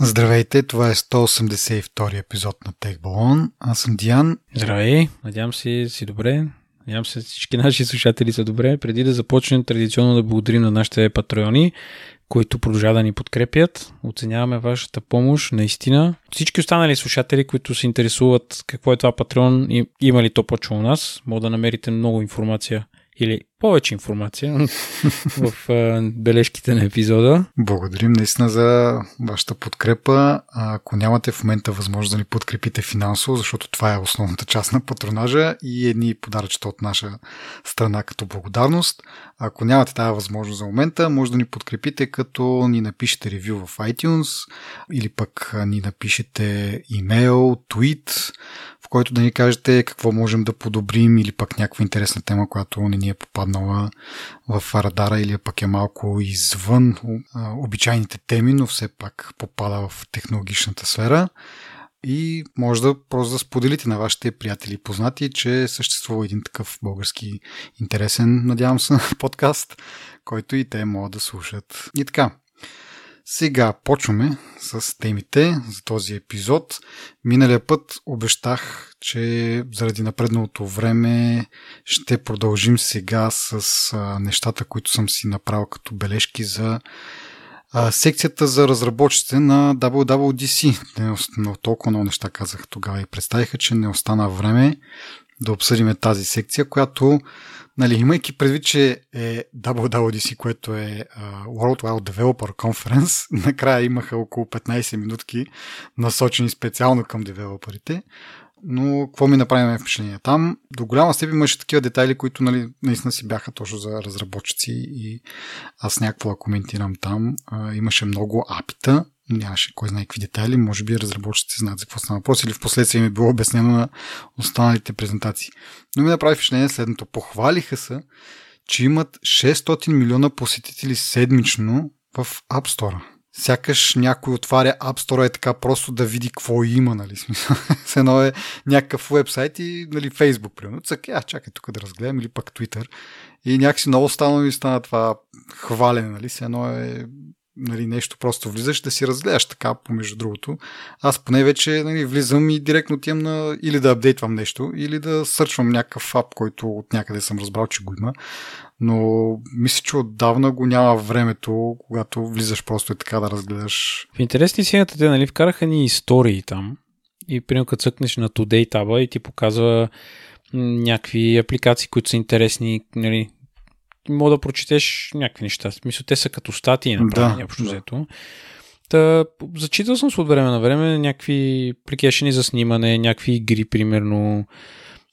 Здравейте, това е 182 епизод на Тех Балон. Аз съм Диан. Здравей, надявам се си добре. Надявам се всички наши слушатели са добре. Преди да започнем традиционно да благодарим на нашите патреони, които продължават да ни подкрепят. Оценяваме вашата помощ, наистина. Всички останали слушатели, които се интересуват какво е това Патреон и има ли то почва у нас, могат да намерите много информация или повече информация в бележките на епизода. Благодарим наистина за вашата подкрепа. Ако нямате в момента възможност да ни подкрепите финансово, защото това е основната част на патронажа и едни подаръчета от наша страна като благодарност. Ако нямате тази възможност за момента, може да ни подкрепите като ни напишете ревю в iTunes или пък ни напишете имейл, твит, в който да ни кажете какво можем да подобрим или пък някаква интересна тема, която не ни е попаднала в радара или пък е малко извън обичайните теми, но все пак попада в технологичната сфера и може да просто да споделите на вашите приятели и познати, че съществува един такъв български интересен, надявам се, подкаст, който и те могат да слушат. И така, сега почваме с темите за този епизод. Миналия път обещах, че заради напредналото време ще продължим сега с нещата, които съм си направил като бележки за секцията за разработчиците на WWDC. Но толкова много неща казах тогава и представиха, че не остана време да обсъдиме тази секция, която Нали, имайки предвид, че е WWDC, което е World Wide Developer Conference, накрая имаха около 15 минутки насочени специално към девелоперите. Но какво ми направи впечатление? Там до голяма степен имаше такива детайли, които нали, наистина си бяха точно за разработчици и аз някакво коментирам там. А, имаше много апита, нямаше кой знае какви детайли, може би разработчиците знаят за какво стана въпрос или в последствие ми е било обяснено на останалите презентации. Но ми направи впечатление следното. Похвалиха се, че имат 600 милиона посетители седмично в App Store. Сякаш някой отваря App Store е така просто да види какво има, нали? Смисъл. С едно е някакъв вебсайт и нали, Facebook, примерно. Цък, а, чакай тук да разгледам или пък Twitter. И някакси много стана ми стана това хвалене, нали? С едно е нали, нещо просто влизаш да си разгледаш така, помежду другото. Аз поне вече нали, влизам и директно отивам на или да апдейтвам нещо, или да сърчвам някакъв ап, който от някъде съм разбрал, че го има. Но мисля, че отдавна го няма времето, когато влизаш просто и така да разгледаш. В интересни сината те, нали, вкараха ни истории там. И примерно като цъкнеш на Today таба и ти показва някакви апликации, които са интересни, нали, мога да прочетеш някакви неща. Мисля, те са като статии направени, да, общо да. взето. Та, зачитал съм се от време на време някакви прикешени за снимане, някакви игри, примерно.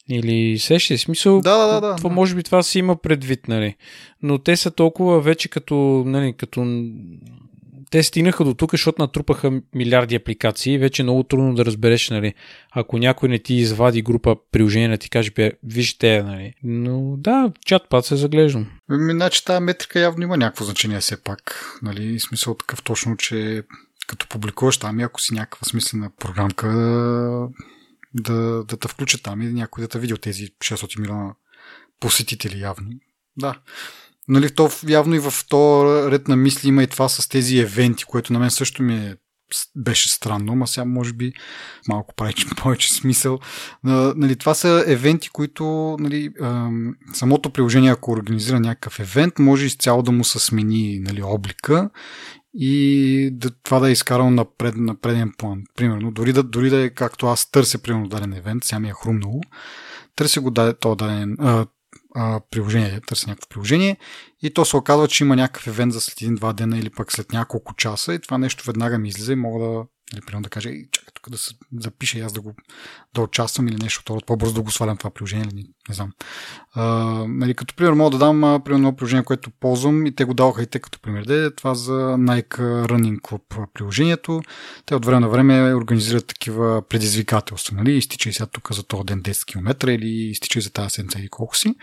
Или сещате смисъл, да, да, да, това, може би това си има предвид, нали. Но те са толкова вече като, нали, като те стигнаха до тук, защото натрупаха милиарди апликации. Вече е много трудно да разбереш, нали, ако някой не ти извади група приложения, да ти каже, бе, вижте, нали. Но да, чат-пат се заглеждам. Ами, значи тази метрика явно има някакво значение все пак. Нали, смисъл такъв точно, че като публикуваш там ако си някаква смислена програмка, да, да те включат там и някой да те види от тези 600 милиона посетители явно. Да. Нали, то, явно и в то ред на мисли има и това с тези евенти, което на мен също ми е беше странно, ма сега може би малко прави повече смисъл. Нали, това са евенти, които нали, самото приложение, ако организира някакъв евент, може изцяло да му се смени нали, облика и да, това да е изкарано на, пред, на преден план. Примерно, дори да, дори да е както аз търся, примерно, даден евент, сега ми е хрумнало, търся го даде, даден, а, а, приложение, търся някакво приложение и то се оказва, че има някакъв евент за след един-два дена или пък след няколко часа и това нещо веднага ми излиза и мога да, или, примерно да кажа, чакай тук да се запиша и аз да го да участвам или нещо, това по-бързо да го свалям това приложение, или не, не знам. А, нали, като пример мога да дам примерно приложение, което ползвам и те го даваха и те като пример. Де, това за Nike Running Club приложението. Те от време на време организират такива предизвикателства. Нали? Изтичай сега тук за този ден 10 км или изтичай за тази седмица или колко си.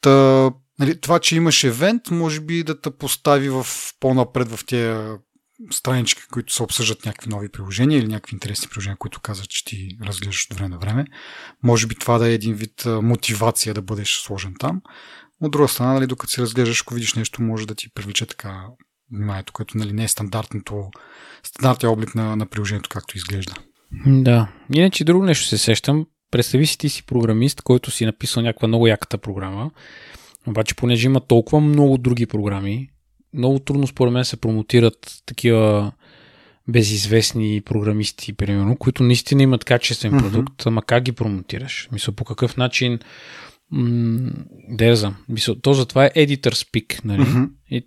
Та, нали, това, че имаш евент, може би да те постави в по-напред в тия странички, които се обсъждат някакви нови приложения или някакви интересни приложения, които казват, че ти разглеждаш от време на време. Може би това да е един вид мотивация да бъдеш сложен там. От друга страна, нали, докато си разглеждаш, ако видиш нещо, може да ти привлече така вниманието, което нали, не е стандартното, стандартния облик на, на приложението, както изглежда. Да. Иначе друго нещо се сещам. Представи си ти си програмист, който си написал някаква много яката програма, обаче понеже има толкова много други програми, много трудно според мен се промотират такива безизвестни програмисти, примерно, които наистина имат качествен продукт, mm-hmm. ама как ги промотираш? Мисля, по какъв начин м- знам. Мисля, то затова е editor speak, нали? Mm-hmm. И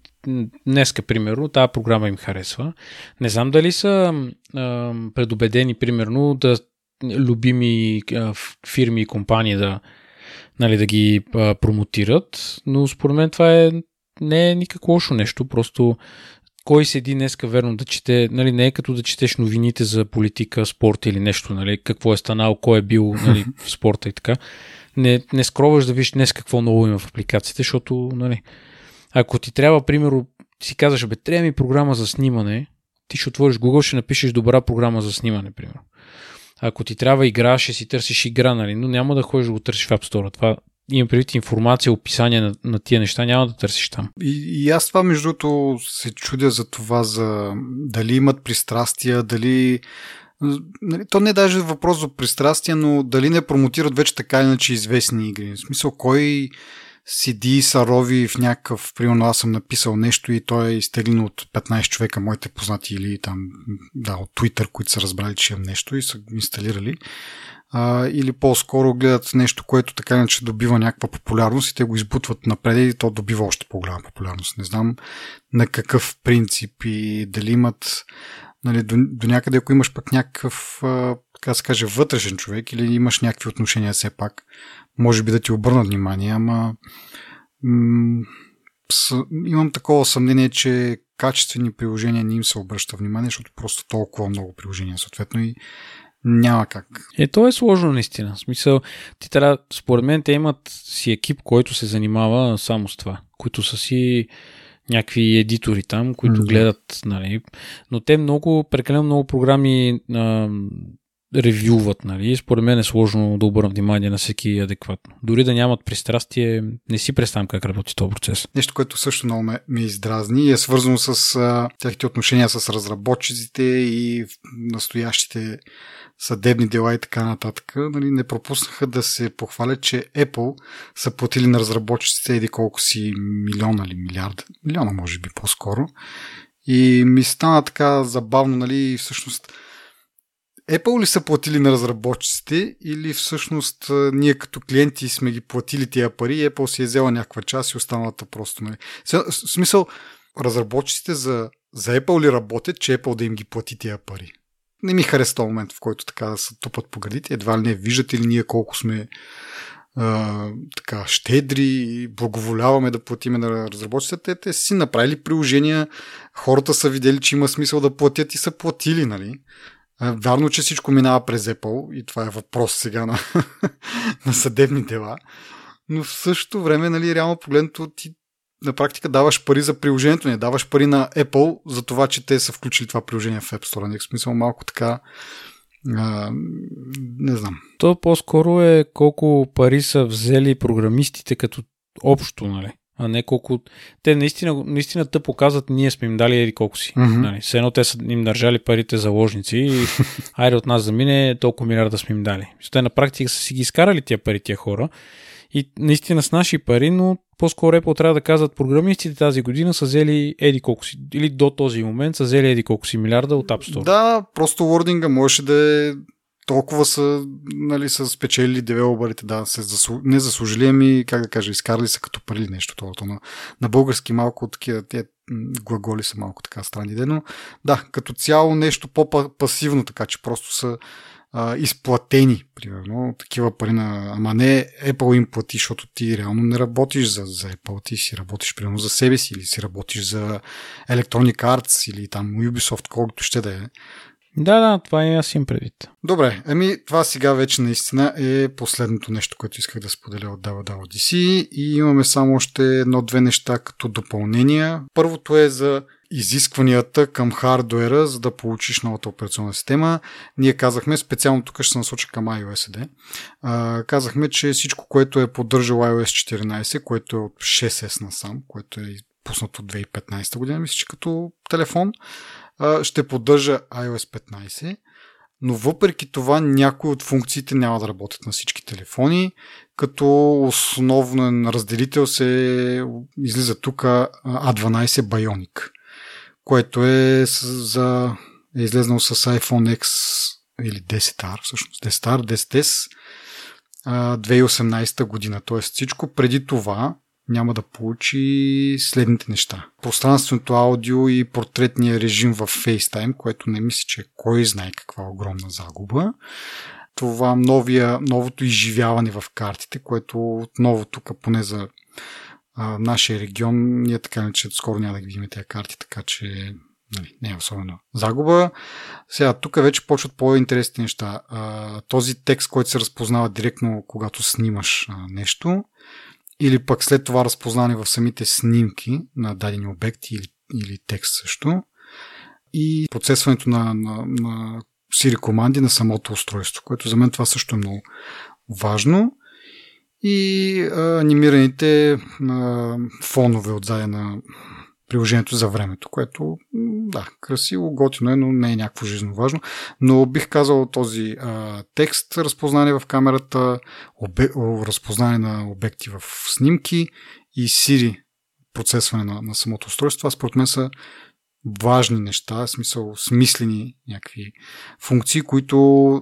днеска, примерно, тази програма им харесва. Не знам дали са а, предубедени, примерно, да любими а, фирми и компании да, нали, да ги а, промотират, но според мен това е не е никакво лошо нещо, просто кой седи днеска верно да чете, нали, не е като да четеш новините за политика, спорт или нещо, нали, какво е станало, кой е бил нали, в спорта и така. Не, не скроваш да виж днес какво ново има в апликациите, защото, нали, ако ти трябва, примерно, си казваш, бе, трябва ми програма за снимане, ти ще отвориш Google, ще напишеш добра програма за снимане, примерно. Ако ти трябва игра, ще си търсиш игра, нали, но няма да ходиш да го търсиш в App Store. Това имам предвид информация, описание на, на тия неща, няма да търсиш там. И, и аз това, между другото, се чудя за това, за дали имат пристрастия, дали Нали, то не е даже въпрос за пристрастия, но дали не промотират вече така иначе известни игри. В смисъл, кой седи сарови в някакъв, примерно аз съм написал нещо и той е изтеглено от 15 човека, моите познати или там, да, от Twitter, които са разбрали, че имам нещо и са инсталирали а, или по-скоро гледат нещо, което така иначе добива някаква популярност и те го избутват напред и то добива още по-голяма популярност. Не знам на какъв принцип и дали имат нали, до, до някъде, ако имаш пък някакъв, а, така се каже, вътрешен човек или имаш някакви отношения все пак, може би да ти обърнат внимание, ама м- с, имам такова съмнение, че качествени приложения не им се обръща внимание, защото просто толкова много приложения съответно и няма как. Е, то е сложно наистина. В смисъл, ти трябва, според мен, те имат си екип, който се занимава само с това, които са си някакви едитори там, които mm-hmm. гледат, нали. Но те много, прекалено много програми а, ревюват, нали. Според мен е сложно да обърна внимание на всеки адекватно. Дори да нямат пристрастие, не си представям как работи този процес. Нещо, което също много ме, ме издразни е свързано с а, тяхните отношения с разработчиците и настоящите съдебни дела и така нататък, нали, не пропуснаха да се похвалят, че Apple са платили на разработчиците еди колко си милиона или милиарда, милиона може би по-скоро. И ми стана така забавно, нали, всъщност Apple ли са платили на разработчиците или всъщност ние като клиенти сме ги платили тия пари Apple си е взела някаква част и останалата просто. Нали. В смисъл, разработчиците за, за Apple ли работят, че Apple да им ги плати тия пари? не ми хареса този момент, в който така да се тупат по градите. Едва ли не виждате ли ние колко сме а, така щедри и благоволяваме да платиме на разработчиците. Те, те си направили приложения, хората са видели, че има смисъл да платят и са платили, нали? Вярно, че всичко минава през Apple и това е въпрос сега на, на съдебни дела. Но в същото време, нали, реално погледнато, ти на практика даваш пари за приложението, не даваш пари на Apple за това, че те са включили това приложение в App Store. Не в смисъл малко така а, не знам. То по-скоро е колко пари са взели програмистите като общо, нали? А не колко... Те наистина, наистина тъпо казват, ние сме им дали еди колко си. Mm-hmm. Нали? Все едно те са им държали парите заложници и айде от нас замине, толкова милиарда сме им дали. Те на практика са си ги изкарали тия пари, тия хора и наистина с наши пари, но по-скоро Apple трябва да казват, програмистите тази година са взели еди колко си, или до този момент са взели еди колко си милиарда от App Store. Да, просто вординга можеше да е толкова са, нали, са спечелили девелоперите, да, се заслу... не заслужили, ами, как да кажа, изкарали са като пари нещо. Това, на, на български малко такива, те глаголи са малко така странни, но да, като цяло нещо по-пасивно, така че просто са а, изплатени, примерно, такива пари на... Ама не Apple им плати, защото ти реално не работиш за, за Apple, ти си работиш примерно за себе си или си работиш за Electronic Arts или там Ubisoft, колкото ще да е. Да, да, това е аз им предвид. Добре, ами това сега вече наистина е последното нещо, което исках да споделя от WWDC и имаме само още едно-две неща като допълнения. Първото е за изискванията към хардуера, за да получиш новата операционна система. Ние казахме, специално тук ще се насоча към iOS. А, казахме, че всичко, което е поддържал iOS 14, което е от 6S насам, което е пуснато 2015 година, мисля, че като телефон. Ще поддържа iOS 15, но въпреки това някои от функциите няма да работят на всички телефони, като основен разделител се излиза тук A12 Bionic, което е за е излезнал с iPhone X или 10R, всъщност 10R, 10S 2018 година. Тоест всичко преди това няма да получи следните неща. Пространственото аудио и портретния режим в FaceTime, което не мисля, че кой знае каква огромна загуба. Това новия, новото изживяване в картите, което отново тук поне за а, нашия регион, ние така че скоро няма да ги видим тези карти, така че нали, не е особено загуба. Сега, тук вече почват по-интересни неща. А, този текст, който се разпознава директно, когато снимаш а, нещо, или пък след това разпознаване в самите снимки на дадени обекти или, или текст също, и процесването на, на, на Siri команди на самото устройство, което за мен това също е много важно. И а, анимираните а, фонове отзади на приложението за времето, което да, красиво, готино е, но не е някакво жизненно важно. Но бих казал този а, текст, разпознание в камерата, обе, разпознание на обекти в снимки и Siri процесване на, на самото устройство. Това според мен са важни неща, смисъл смислени някакви функции, които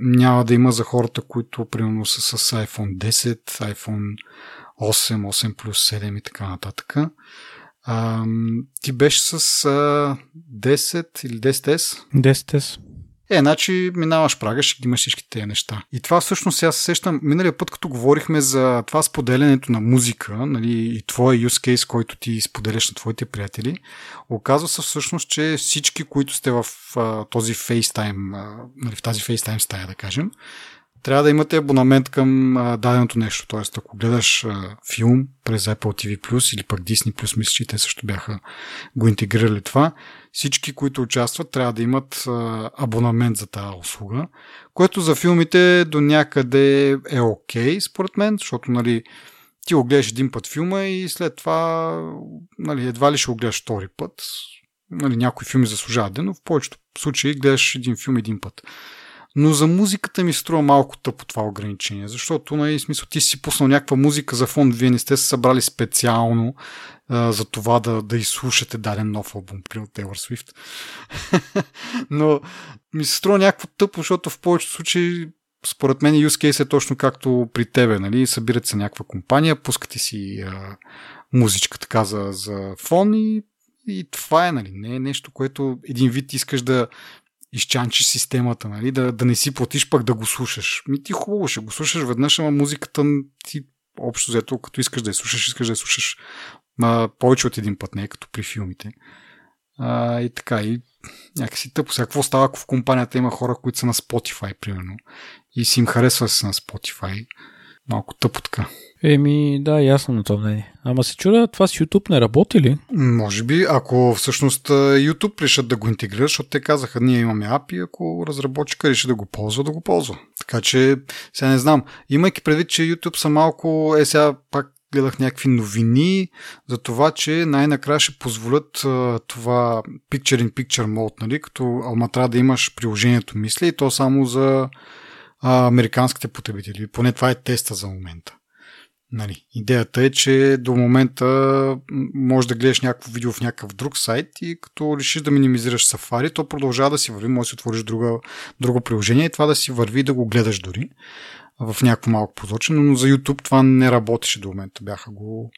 няма да има за хората, които примерно са с iPhone 10, iPhone 8, 8 плюс 7 и така нататък. А, ти беше с а, 10 или 10S? 10S. Е, значи минаваш прага, ще ги имаш всички тези неща. И това всъщност сега се сещам, миналия път, като говорихме за това споделянето на музика, нали, и твоя use case, който ти споделяш на твоите приятели, оказва се всъщност, че всички, които сте в а, този FaceTime, а, нали, в тази FaceTime стая, да кажем, трябва да имате абонамент към а, даденото нещо. Тоест, ако гледаш а, филм през Apple TV Plus или пък Disney Plus, мисля, че те също бяха го интегрирали това, всички, които участват, трябва да имат а, абонамент за тази услуга, което за филмите до някъде е окей, okay, според мен, защото нали, ти го гледаш един път филма и след това нали, едва ли ще го гледаш втори път. Нали, някои филми заслужават, но в повечето случаи гледаш един филм един път. Но за музиката ми струва малко тъпо това ограничение, защото, нали, смисъл, ти си пуснал някаква музика за фон, вие не сте се събрали специално а, за това да, да изслушате даден нов албум, при Taylor Swift. Но ми се струва някакво тъпо, защото в повечето случаи според мен use case е точно както при тебе, нали? Събират се някаква компания, пускате си а, музичка така за, за фон и, и това е, нали? Не е нещо, което един вид искаш да изчанчиш системата, нали? да, да не си платиш пък да го слушаш. Ми ти хубаво ще го слушаш веднъж, ама музиката ти общо взето, като искаш да я слушаш, искаш да я слушаш а, повече от един път, не като при филмите. А, и така, и някакси тъпо. Сега какво става, ако в компанията има хора, които са на Spotify, примерно, и си им харесва да са на Spotify? Малко тъпо така. Еми, да, ясно на това мнение. Ама се чудя, това с YouTube не работи ли? Може би, ако всъщност YouTube решат да го интегрират, защото те казаха, ние имаме API, ако разработчика реши да го ползва, да го ползва. Така че, сега не знам. Имайки предвид, че YouTube са малко, е сега пак гледах някакви новини за това, че най-накрая ще позволят а, това Picture-in-Picture mode, нали, като ама трябва да имаш приложението, мисля, и то само за а, американските потребители. Поне това е теста за момента. Нали, идеята е, че до момента може да гледаш някакво видео в някакъв друг сайт и като решиш да минимизираш Safari, то продължава да си върви, може да си отвориш друга, друго приложение и това да си върви да го гледаш дори в някакво малко посочено, но за YouTube това не работеше до момента. Бяха го...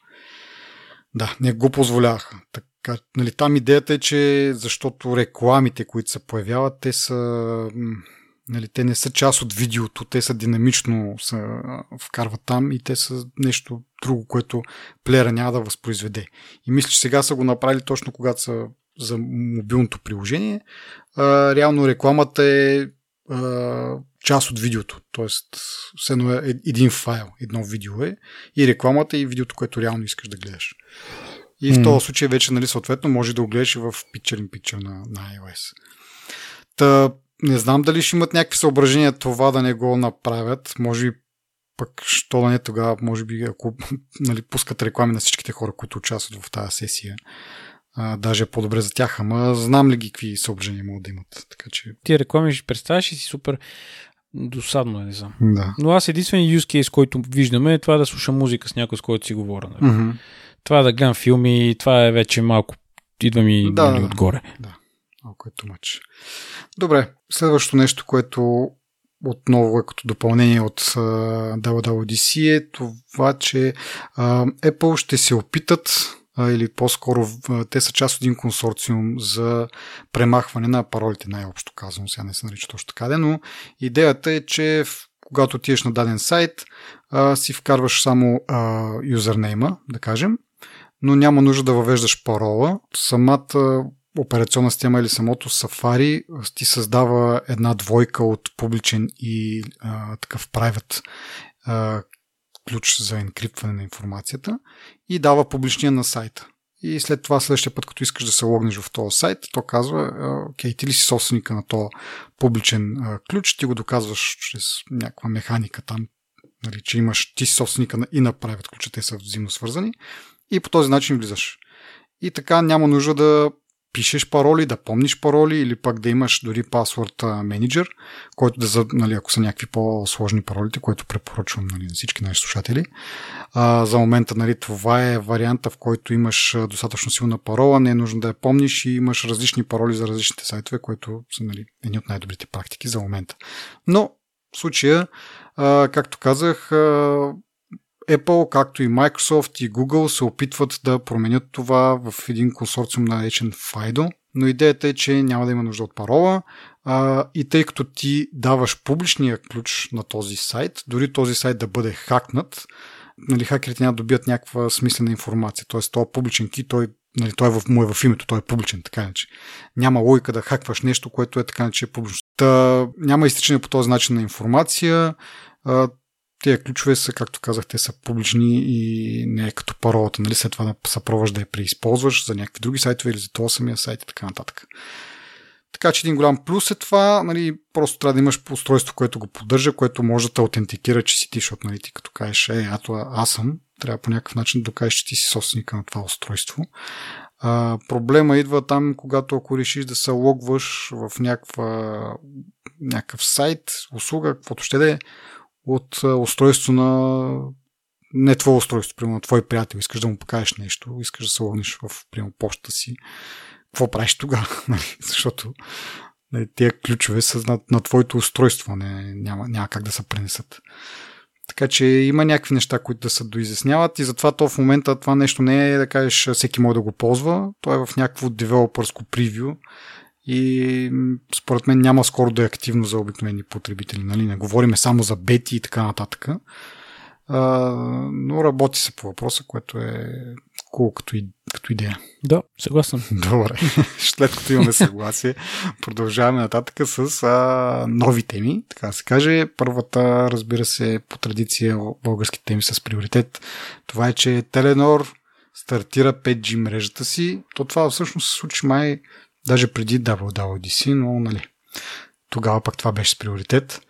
Да, не го позволяваха. Така, нали, там идеята е, че защото рекламите, които се появяват, те са Нали, те не са част от видеото, те са динамично се вкарват там и те са нещо друго, което плеера няма да възпроизведе. И мисля, че сега са го направили точно когато са за мобилното приложение. А, реално рекламата е а, част от видеото. Тоест, все едно е един файл, едно видео е и рекламата и видеото, което реално искаш да гледаш. И mm. в този случай вече, нали, съответно, може да го гледаш и в Picture in Picture на, на iOS. Та, не знам дали ще имат някакви съображения това да не го направят. Може би пък що да не тогава, може би, ако нали, пускат реклами на всичките хора, които участват в тази сесия, а, даже е по-добре за тях, ама знам ли ги какви съображения могат да имат. Така че... Ти реклами ще представяш и си супер досадно е, не знам. Да. Но аз единственият use case, който виждаме е това да слушам музика с някой, с който си говоря. Нали? Mm-hmm. Това да гледам филми, това е вече малко идва ми Да, нали, отгоре. Да, малко е тумач. Добре, следващото нещо, което отново е като допълнение от WWDC е това, че Apple ще се опитат или по-скоро те са част от един консорциум за премахване на паролите, най-общо казвам, сега не се нарича точно така, но идеята е, че когато отидеш на даден сайт, си вкарваш само юзернейма, да кажем, но няма нужда да въвеждаш парола. Самата операционна система или самото Safari ти създава една двойка от публичен и а, такъв private а, ключ за енкриптване на информацията и дава публичния на сайта. И след това следващия път, като искаш да се логнеш в този сайт, то казва, окей, ти ли си собственика на този публичен а, ключ, ти го доказваш чрез някаква механика там, нали, че имаш, ти собственика на, и на private ключа, те са взаимно свързани и по този начин влизаш. И така няма нужда да пишеш пароли, да помниш пароли или пък да имаш дори пасворд менеджер, който да, нали, ако са някакви по-сложни паролите, което препоръчвам нали, на всички наши слушатели. А, за момента нали, това е варианта, в който имаш достатъчно силна парола, не е нужно да я помниш и имаш различни пароли за различните сайтове, което са нали, едни от най-добрите практики за момента. Но в случая, а, както казах, а, Apple, както и Microsoft и Google се опитват да променят това в един консорциум наречен FIDO, но идеята е, че няма да има нужда от парола а, и тъй като ти даваш публичния ключ на този сайт, дори този сайт да бъде хакнат, нали, хакерите няма да добият някаква смислена информация. Тоест, този публичен ки, той, нали, той е в, му е в името, той е публичен, така иначе. Няма логика да хакваш нещо, което е така иначе публично. Та, няма изтичане по този начин на информация. Тия ключове са, както казах, те са публични и не е като паролата, нали? След това да се пробваш да я преизползваш за някакви други сайтове или за това самия сайт и така нататък. Така че един голям плюс е това, нали, просто трябва да имаш устройство, което го поддържа, което може да те аутентикира, че си ти, защото нали, ти като кажеш, е, ато аз съм, трябва по някакъв начин да докажеш, че ти си собственика на това устройство. А, проблема идва там, когато ако решиш да се логваш в някаква, някакъв сайт, услуга, каквото ще да е, от устройство на не твое устройство, примерно твой приятел, искаш да му покажеш нещо, искаш да се логнеш в примерно почта си, какво правиш тогава? Нали? Защото нали, тия ключове са на, на твоето устройство, не, няма, няма как да се пренесат. Така че има някакви неща, които да се доизясняват и затова то в момента това нещо не е да кажеш всеки може да го ползва, то е в някакво девелопърско превю и според мен няма скоро да е активно за обикновени потребители. Нали? Не говориме само за бети и така нататък. А, но работи се по въпроса, което е cool като, и, като идея. Да, съгласен. Добре. След като имаме съгласие, продължаваме нататък с а, нови теми, така се каже. Първата, разбира се, по традиция български теми с приоритет. Това е, че Теленор стартира 5G мрежата си. То това всъщност се случи май даже преди WWDC, но нали, тогава пък това беше с приоритет.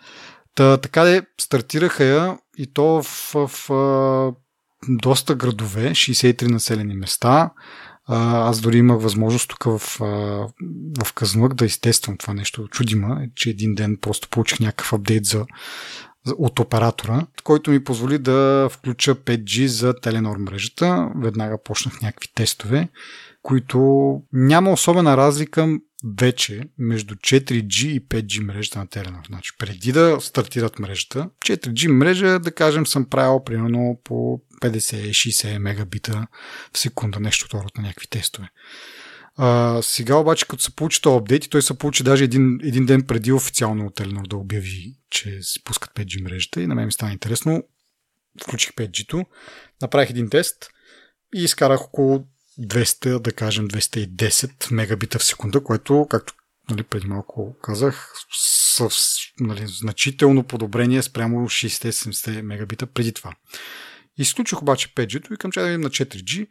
Та, така де стартираха я и то в, в, в доста градове, 63 населени места. Аз дори имах възможност тук в, в Казанлък да изтествам това нещо. Чудима, че един ден просто получих някакъв апдейт за, от оператора, който ми позволи да включа 5G за Теленор мрежата. Веднага почнах някакви тестове които няма особена разлика вече между 4G и 5G мрежата на Теленор. Значи, преди да стартират мрежата, 4G мрежа, да кажем, съм правил примерно по 50-60 мегабита в секунда, нещо от на някакви тестове. А, сега обаче, като се получи този апдейт, и той се получи даже един, един ден преди официално от Теленор да обяви, че се пускат 5G мрежата и на мен ми стана интересно. Включих 5G-то, направих един тест и изкарах около 200, да кажем 210 мегабита в секунда, което, както нали, преди малко казах, с нали, значително подобрение спрямо 60-70 мегабита преди това. Изключих обаче 5G-то и към че да на 4G.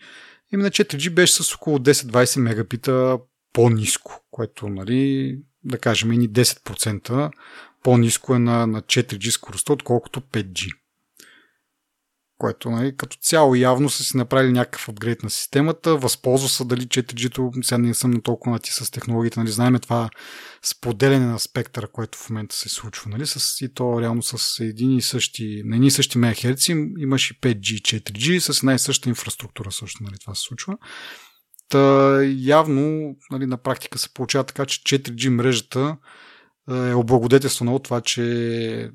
И на 4G беше с около 10-20 мегабита по-низко, което, нали, да кажем, и 10% по-низко е на, на 4G скоростта, отколкото 5G. Което нали, като цяло явно са си направили някакъв апгрейд на системата, възползва се дали 4G-то, сега не съм на толкова нати с технологията, нали, знаем това споделяне на спектъра, което в момента се случва, нали, с, и то реално с един и същи, на едни и същи мегахерци, имаш и 5G, 4G, с една и съща инфраструктура също, нали, това се случва. Та, явно, нали, на практика се получава така, че 4G мрежата е облагодетелствана от това, че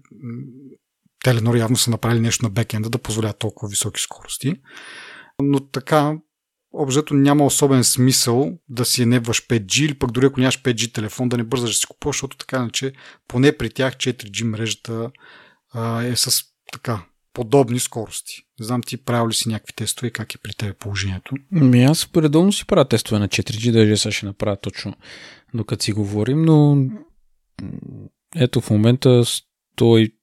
Теленор явно са направили нещо на бекенда да позволят толкова високи скорости. Но така, обзето няма особен смисъл да си небваш 5G или пък дори ако нямаш 5G телефон да не бързаш да си купуваш, защото така иначе поне при тях 4G мрежата а, е с така подобни скорости. Не знам ти правил ли си някакви тестове и как е при тебе положението? Ми аз редовно си правя тестове на 4G, даже сега ще направя точно докато си говорим, но ето в момента 150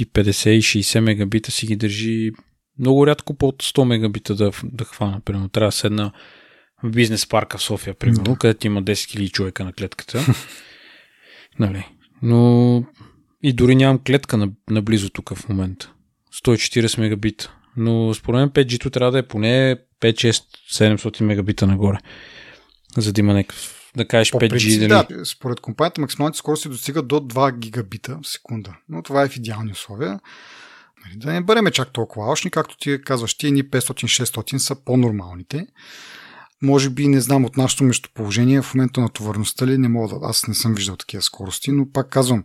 и 60 мегабита си ги държи много рядко под 100 мегабита да, да хвана. Примерно трябва да седна в бизнес парка в София, примерно, да. където има 10 000 човека на клетката. нали. Но и дори нямам клетка наблизо тук в момента. 140 мегабита. Но според мен 5G-то трябва да е поне 5-6-700 мегабита нагоре. За да има някакъв да кажеш 5G. Принцип. Да, според компанията максималните скорости достигат до 2 гигабита в секунда. Но това е в идеални условия. Нали, да не бъдеме чак толкова алшни, както ти казваш, ти ни 500-600 са по-нормалните. Може би не знам от нашето местоположение в момента на товарността ли не мога да. Аз не съм виждал такива скорости, но пак казвам,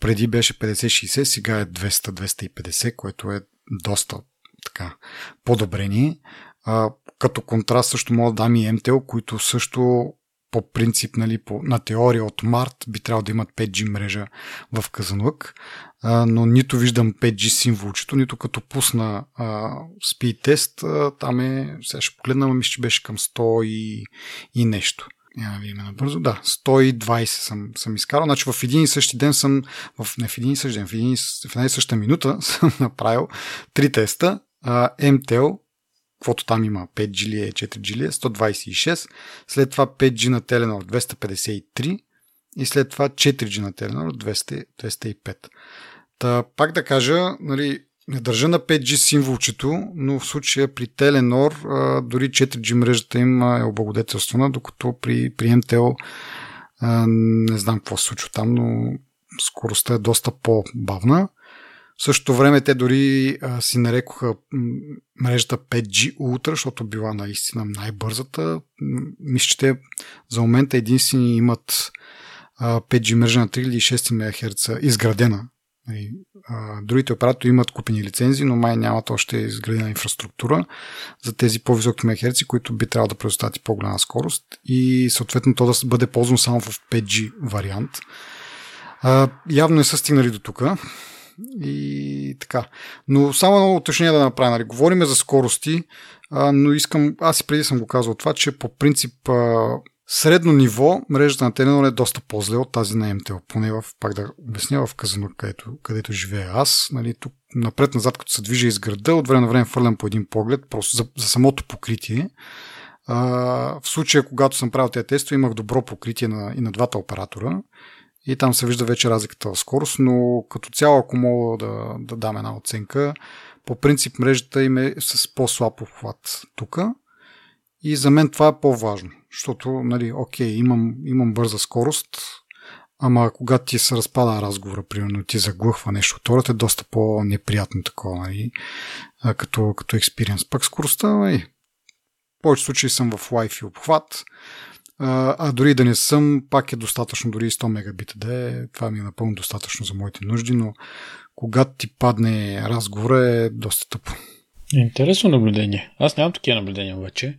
преди беше 50-60, сега е 200-250, което е доста така подобрение. А, като контраст също мога да дам и MTL, които също по принцип, нали, по, на теория от март би трябвало да имат 5G мрежа в Казанлък, а, но нито виждам 5G символчето, нито като пусна а, speed тест, а, там е, сега ще погледна, мисля, че беше към 100 и, и нещо. Няма ви набързо. Да, 120 съм, съм изкарал. Значи в един и същи ден съм, в, не в един и същи ден, в, един, в една и съща минута съм направил три теста. Uh, MTEL, каквото там има, 5G ли е, 4G ли е, 126, след това 5G на Telenor 253 и след това 4G на Telenor 200, 205. Та, пак да кажа, нали, не държа на 5G символчето, но в случая при а, дори 4G мрежата им е облагодетелствана, докато при, при MTL не знам какво се случва там, но скоростта е доста по-бавна. В същото време те дори а, си нарекоха мрежата 5G Ultra, защото била наистина най-бързата. Мисля, че те за момента единствени имат а, 5G мрежа на 3 или 6 МГц изградена. И, а, другите оператори имат купени лицензии, но май нямат още изградена инфраструктура за тези по-високи МГц, които би трябвало да предоставят по-голяма скорост и съответно то да бъде ползвано само в 5G вариант. А, явно не са стигнали до тук и така. Но само едно уточнение да направя. Нали. Говориме за скорости, а, но искам, аз и преди съм го казал това, че по принцип а, средно ниво мрежата на Telenor е доста по-зле от тази на МТО. Поне в, пак да обясня в Казано, където, където живея аз. Нали, тук напред-назад, като се движа из града, от време на време фърлям по един поглед, просто за, за самото покритие. А, в случая, когато съм правил тези тестове, имах добро покритие на, и на двата оператора и там се вижда вече разликата в скорост, но като цяло, ако мога да, да дам една оценка, по принцип мрежата им е с по-слаб обхват тук. И за мен това е по-важно, защото, нали, окей, имам, имам бърза скорост, ама когато ти се разпада разговора, примерно ти заглъхва нещо, втората е доста по-неприятно такова, нали, като, като експириенс. Пък скоростта, нали, в повече случаи съм в Wi-Fi обхват, а, дори да не съм, пак е достатъчно, дори 100 мегабита да е. Това ми е напълно достатъчно за моите нужди, но когато ти падне разговора е доста тъпо. Интересно наблюдение. Аз нямам такива наблюдения обаче.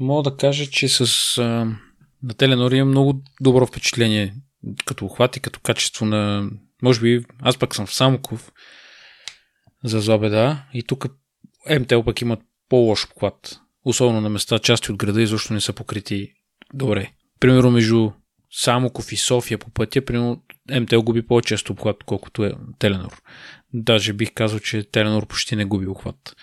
Мога да кажа, че с а, на Теленор имам много добро впечатление като охват и като качество на... Може би аз пък съм в Самоков за Зобеда и тук МТЛ пък имат по-лош обхват. Особено на места, части от града изобщо не са покрити добре. Примерно между Самоков и София по пътя, примерно МТЛ губи по-често обхват, колкото е Теленор. Даже бих казал, че Теленор почти не губи обхват.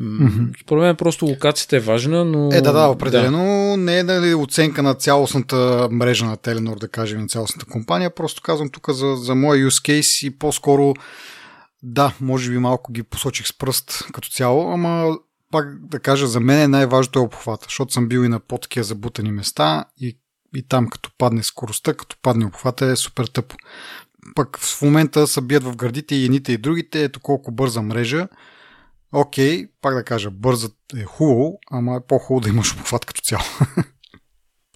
Mm-hmm. Според мен просто локацията е важна, но... Е, да, да, определено да. не е нали, оценка на цялостната мрежа на Теленор, да кажем, на цялостната компания. Просто казвам тук за, за моя use case и по-скоро Да, може би малко ги посочих с пръст като цяло, ама пак да кажа, за мен е най-важното е обхвата, защото съм бил и на по-такива забутани места и, и там като падне скоростта, като падне обхвата е супер тъпо. Пък в момента са бият в гърдите и едните и другите, ето колко бърза мрежа. Окей, пак да кажа, бърза е хубаво, ама е по-хубаво да имаш обхват като цяло.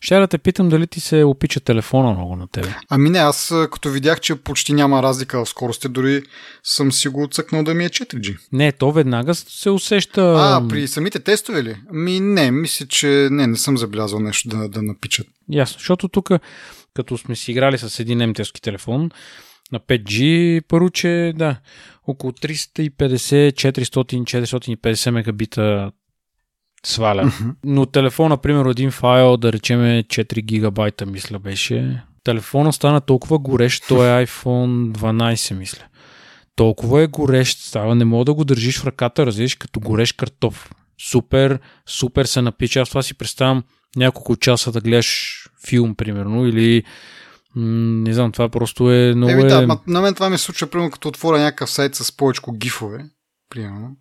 Ще да те питам дали ти се опича телефона много на тебе. Ами не, аз като видях, че почти няма разлика в скорости, дори съм си го цъкнал да ми е 4G. Не, то веднага се усеща... А, при самите тестове ли? Ми не, мисля, че не, не съм забелязал нещо да, да напичат. Ясно, защото тук, като сме си играли с един МТСки телефон, на 5G, първо, че да, около 350, 400, 450 мегабита сваля. Mm-hmm. Но телефона, примерно, един файл, да речеме 4 гигабайта, мисля, беше. Телефона стана толкова горещ, той е iPhone 12, мисля. Толкова е горещ, става, не мога да го държиш в ръката, разбираш, като горещ картоф. Супер, супер се напича. Аз това си представям няколко часа да гледаш филм, примерно, или не знам, това просто е много... Еми, да, е... на мен това ми се случва, примерно, като отворя някакъв сайт с повече гифове, примерно.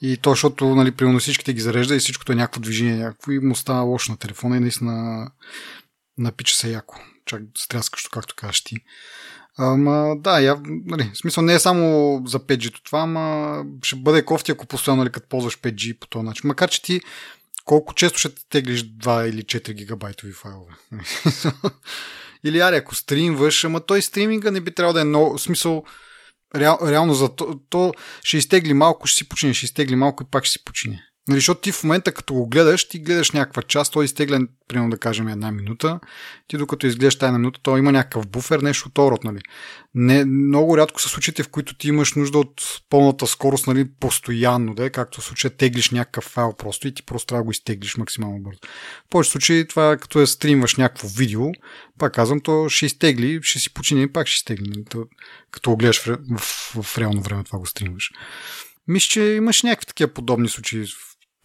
И то, защото, нали, примерно всичките ги зарежда и всичкото е някакво движение, някакво и му става лошо на телефона и наистина напича се яко. Чак стряскащо, както кажеш ти. Ама, да, я, нали, в смисъл не е само за 5G това, ама ще бъде кофти, ако постоянно, нали, като ползваш 5G по този начин. Макар, че ти колко често ще теглиш 2 или 4 гигабайтови файлове. или аре, ако стримваш, ама той стриминга не би трябвало да е много, в смисъл, реал, реално за то, то ще изтегли малко, ще си почине, ще изтегли малко и пак ще си почине. Нали, защото ти в момента, като го гледаш, ти гледаш някаква част, той е изтеглен, примерно да кажем една минута. Ти докато изгледаш тази минута, то има някакъв буфер, нещо от род, нали. Не, много рядко са случаите, в които ти имаш нужда от пълната скорост, нали, постоянно, да, както в случая теглиш някакъв файл просто и ти просто трябва да го изтеглиш максимално бързо. В повече случаи това като е стримваш някакво видео, пак казвам, то ще изтегли, ще си почине и пак ще изтегли. Нали, то, като го гледаш в, в, в реално време това го стримваш. Мисля, че имаш някакви такива подобни случаи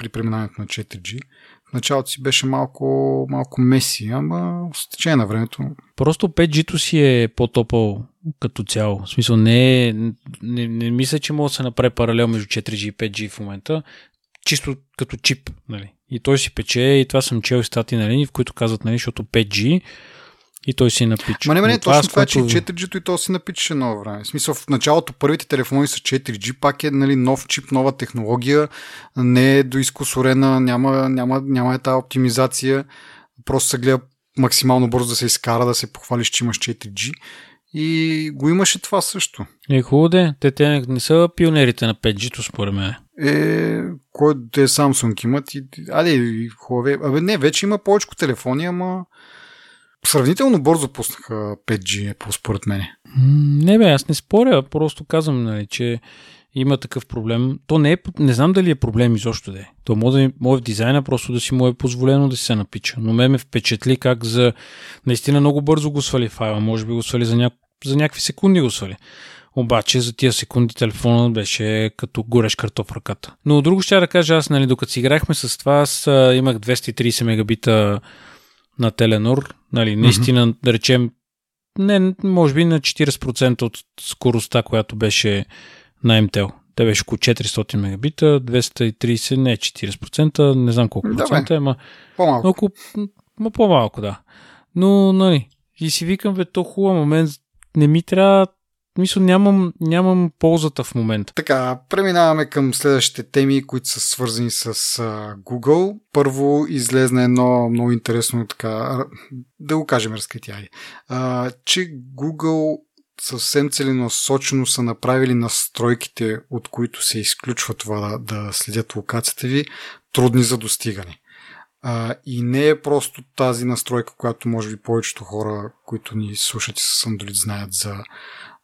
при преминаването на 4G. В началото си беше малко, малко меси, ама с течение на времето. Просто 5G-то си е по-топъл като цяло. В смисъл не, е, не, не мисля, че може да се направи паралел между 4G и 5G в момента. Чисто като чип, нали. И той си пече, и това съм чел и стати, нали, в които казват, нали, защото 5G и той си напича. Ма не, не, точно това, че 4G-то и то си напичаше много време. В смисъл, в началото първите телефони с 4G пак е нали, нов чип, нова технология, не е доискусорена, няма, няма, няма е тази оптимизация. Просто се гледа максимално бързо да се изкара, да се похвалиш, че имаш 4G. И го имаше това също. Е, хубаво де. Те, те не са пионерите на 5G-то, според мен. Е, кой те Samsung имат и... Аде, хубаво. Абе, не, вече има повече телефони, ама сравнително бързо пуснаха 5G Apple, според мен. Не бе, аз не споря, просто казвам, нали, че има такъв проблем. То не е, не знам дали е проблем изобщо да е. То може, може в дизайна просто да си му е позволено да си се напича. Но ме ме впечатли как за... Наистина много бързо го свали файла. Може би го свали за, ня... за някакви секунди го свали. Обаче за тия секунди телефонът беше като горещ картоф в ръката. Но друго ще да кажа, аз нали, докато си играхме с това, аз имах 230 мегабита на Теленор, нали, наистина, mm-hmm. да речем, не, може би на 40% от скоростта, която беше на МТЛ. Те беше около 400 мегабита, 230, не 40%, не знам колко процента е, ма... По-малко. Около, ма по-малко, да. Но, нали, и си викам, бе, то хубав момент, не ми трябва мисля, нямам, нямам ползата в момента. Така, преминаваме към следващите теми, които са свързани с а, Google. Първо излезна едно много интересно така, да го кажем разкритие, че Google съвсем целенасочено са направили настройките, от които се изключва това да, да следят локацията ви, трудни за достигане. А, и не е просто тази настройка, която може би повечето хора, които ни слушат и с Android знаят за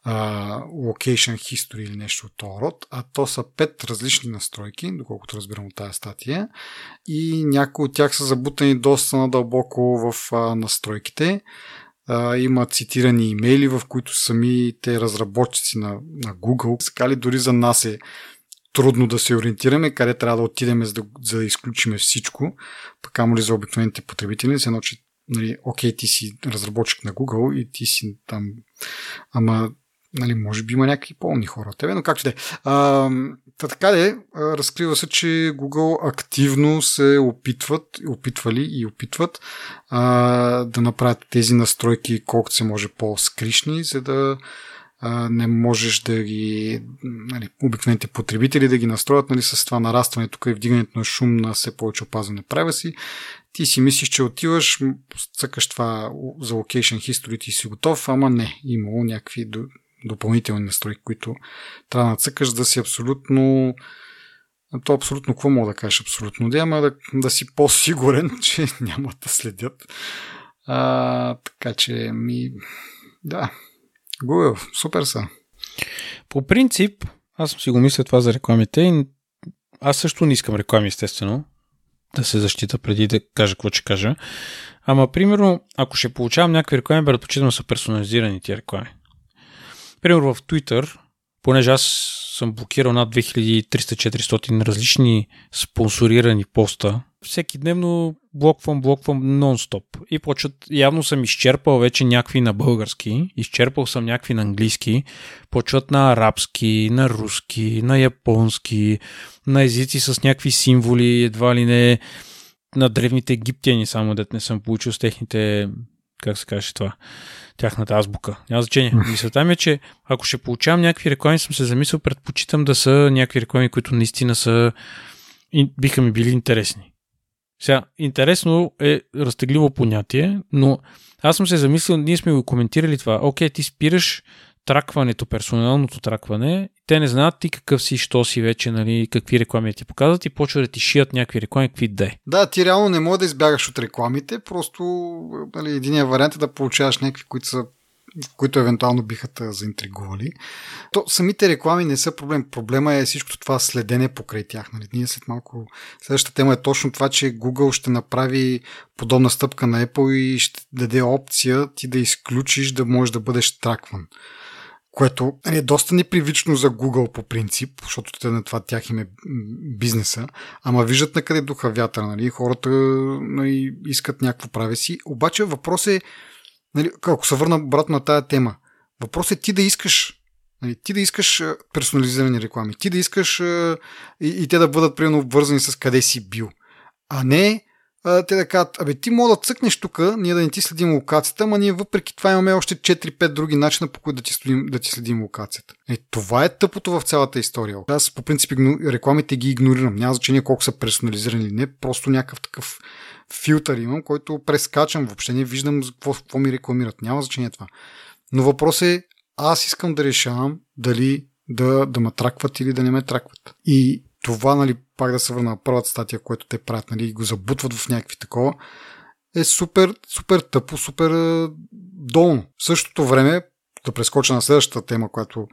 location history или нещо от този род, а то са пет различни настройки, доколкото разбирам от тази статия, и някои от тях са забутани доста надълбоко в а, настройките. А, има цитирани имейли, в които самите разработчици на, на Google сказали дори за нас е трудно да се ориентираме, къде трябва да отидем за да, за да изключиме всичко, пък амо ли за обикновените потребители, се научи, нали, окей, ти си разработчик на Google и ти си там, ама Нали, може би има някакви по-умни хора от тебе, но както да е. Та така де, разкрива се, че Google активно се опитват, опитвали и опитват а, да направят тези настройки колкото се може по-скришни, за да а, не можеш да ги, нали, обикновените потребители да ги настроят нали, с това нарастване тук и вдигането на шум на все повече опазване права си. Ти си мислиш, че отиваш, цъкаш това за Location History и си готов, ама не, имало някакви допълнителни настройки, които трябва да нацъкаш да си абсолютно то абсолютно, какво мога да кажеш абсолютно? Да, ама да, да си по-сигурен, че няма да следят. А, така че ми... Да. Google, супер са. По принцип, аз съм си го мисля това за рекламите и аз също не искам реклами, естествено, да се защита преди да кажа какво ще кажа. Ама, примерно, ако ще получавам някакви реклами, предпочитам да са персонализирани тия реклами. Примерно в Twitter, понеже аз съм блокирал над 2300-400 различни спонсорирани поста, всеки дневно блоквам, блоквам нон-стоп. И почват, явно съм изчерпал вече някакви на български, изчерпал съм някакви на английски, почват на арабски, на руски, на японски, на езици с някакви символи, едва ли не на древните египтяни, само дет не съм получил с техните, как се каже това, тяхната азбука. Няма значение. Мисълта ми е, че ако ще получавам някакви реклами, съм се замислил, предпочитам да са някакви реклами, които наистина са биха ми били интересни. Сега, интересно е разтегливо понятие, но аз съм се замислил, ние сме го коментирали това. Окей, ти спираш тракването, персоналното тракване, те не знаят ти какъв си, що си вече, нали, какви реклами ти показват и почва да ти шият някакви реклами, какви да е. Да, ти реално не можеш да избягаш от рекламите, просто нали, единия вариант е да получаваш някакви, които са които евентуално биха те заинтригували. То самите реклами не са проблем. Проблема е всичко това следене покрай тях. Нали? Ние след малко... Следващата тема е точно това, че Google ще направи подобна стъпка на Apple и ще даде опция ти да изключиш да можеш да бъдеш тракван което е доста непривично за Google по принцип, защото те на това тях им е бизнеса, ама виждат на къде духа вятъра, нали? хората нали, искат някакво прави си, обаче въпрос е, нали, ако се върна обратно на тая тема, въпрос е ти да искаш Нали, ти да искаш персонализирани реклами, ти да искаш и, и те да бъдат примерно обвързани с къде си бил, а не те да кажат, абе ти мога да цъкнеш тук, ние да не ти следим локацията, ама ние въпреки това имаме още 4-5 други начина по които да ти следим, да ти следим локацията. Е, това е тъпото в цялата история. Аз по принцип рекламите ги игнорирам. Няма значение колко са персонализирани или не, просто някакъв такъв филтър имам, който прескачам. Въобще не виждам какво, какво ми рекламират. Няма значение това. Но въпрос е, аз искам да решавам дали да, да ме тракват или да не ме тракват. И това, нали, пак да се върна на първата статия, което те правят, нали, го забутват в някакви такова, е супер, супер тъпо, супер долно. В същото време, да прескоча на следващата тема, която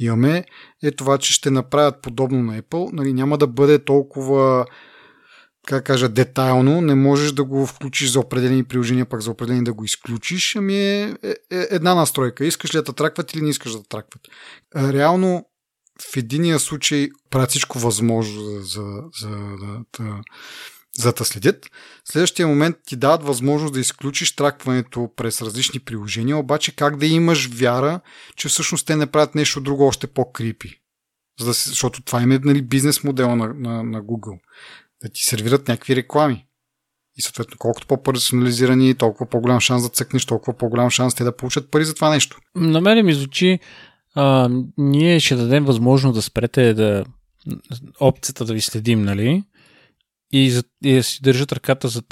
имаме, е това, че ще направят подобно на Apple. Нали, няма да бъде толкова как кажа, детайлно, не можеш да го включиш за определени приложения, пак за определени да го изключиш, ами е, е, е една настройка. Искаш ли да тракват или не искаш да тракват. Реално в единия случай правят всичко възможно за, за, за, да, за да следят. Следващия момент ти дават възможност да изключиш тракването през различни приложения, обаче как да имаш вяра, че всъщност те не правят нещо друго още по-крипи. За да, защото това им е нали, бизнес модела на, на, на Google. Да ти сервират някакви реклами. И съответно, колкото по-персонализирани, толкова по-голям шанс да цъкнеш, толкова по-голям шанс те да получат пари за това нещо. На мен ми звучи а, ние ще дадем възможност да спрете да опцията да ви следим, нали? И, за, и си държат ръката зад,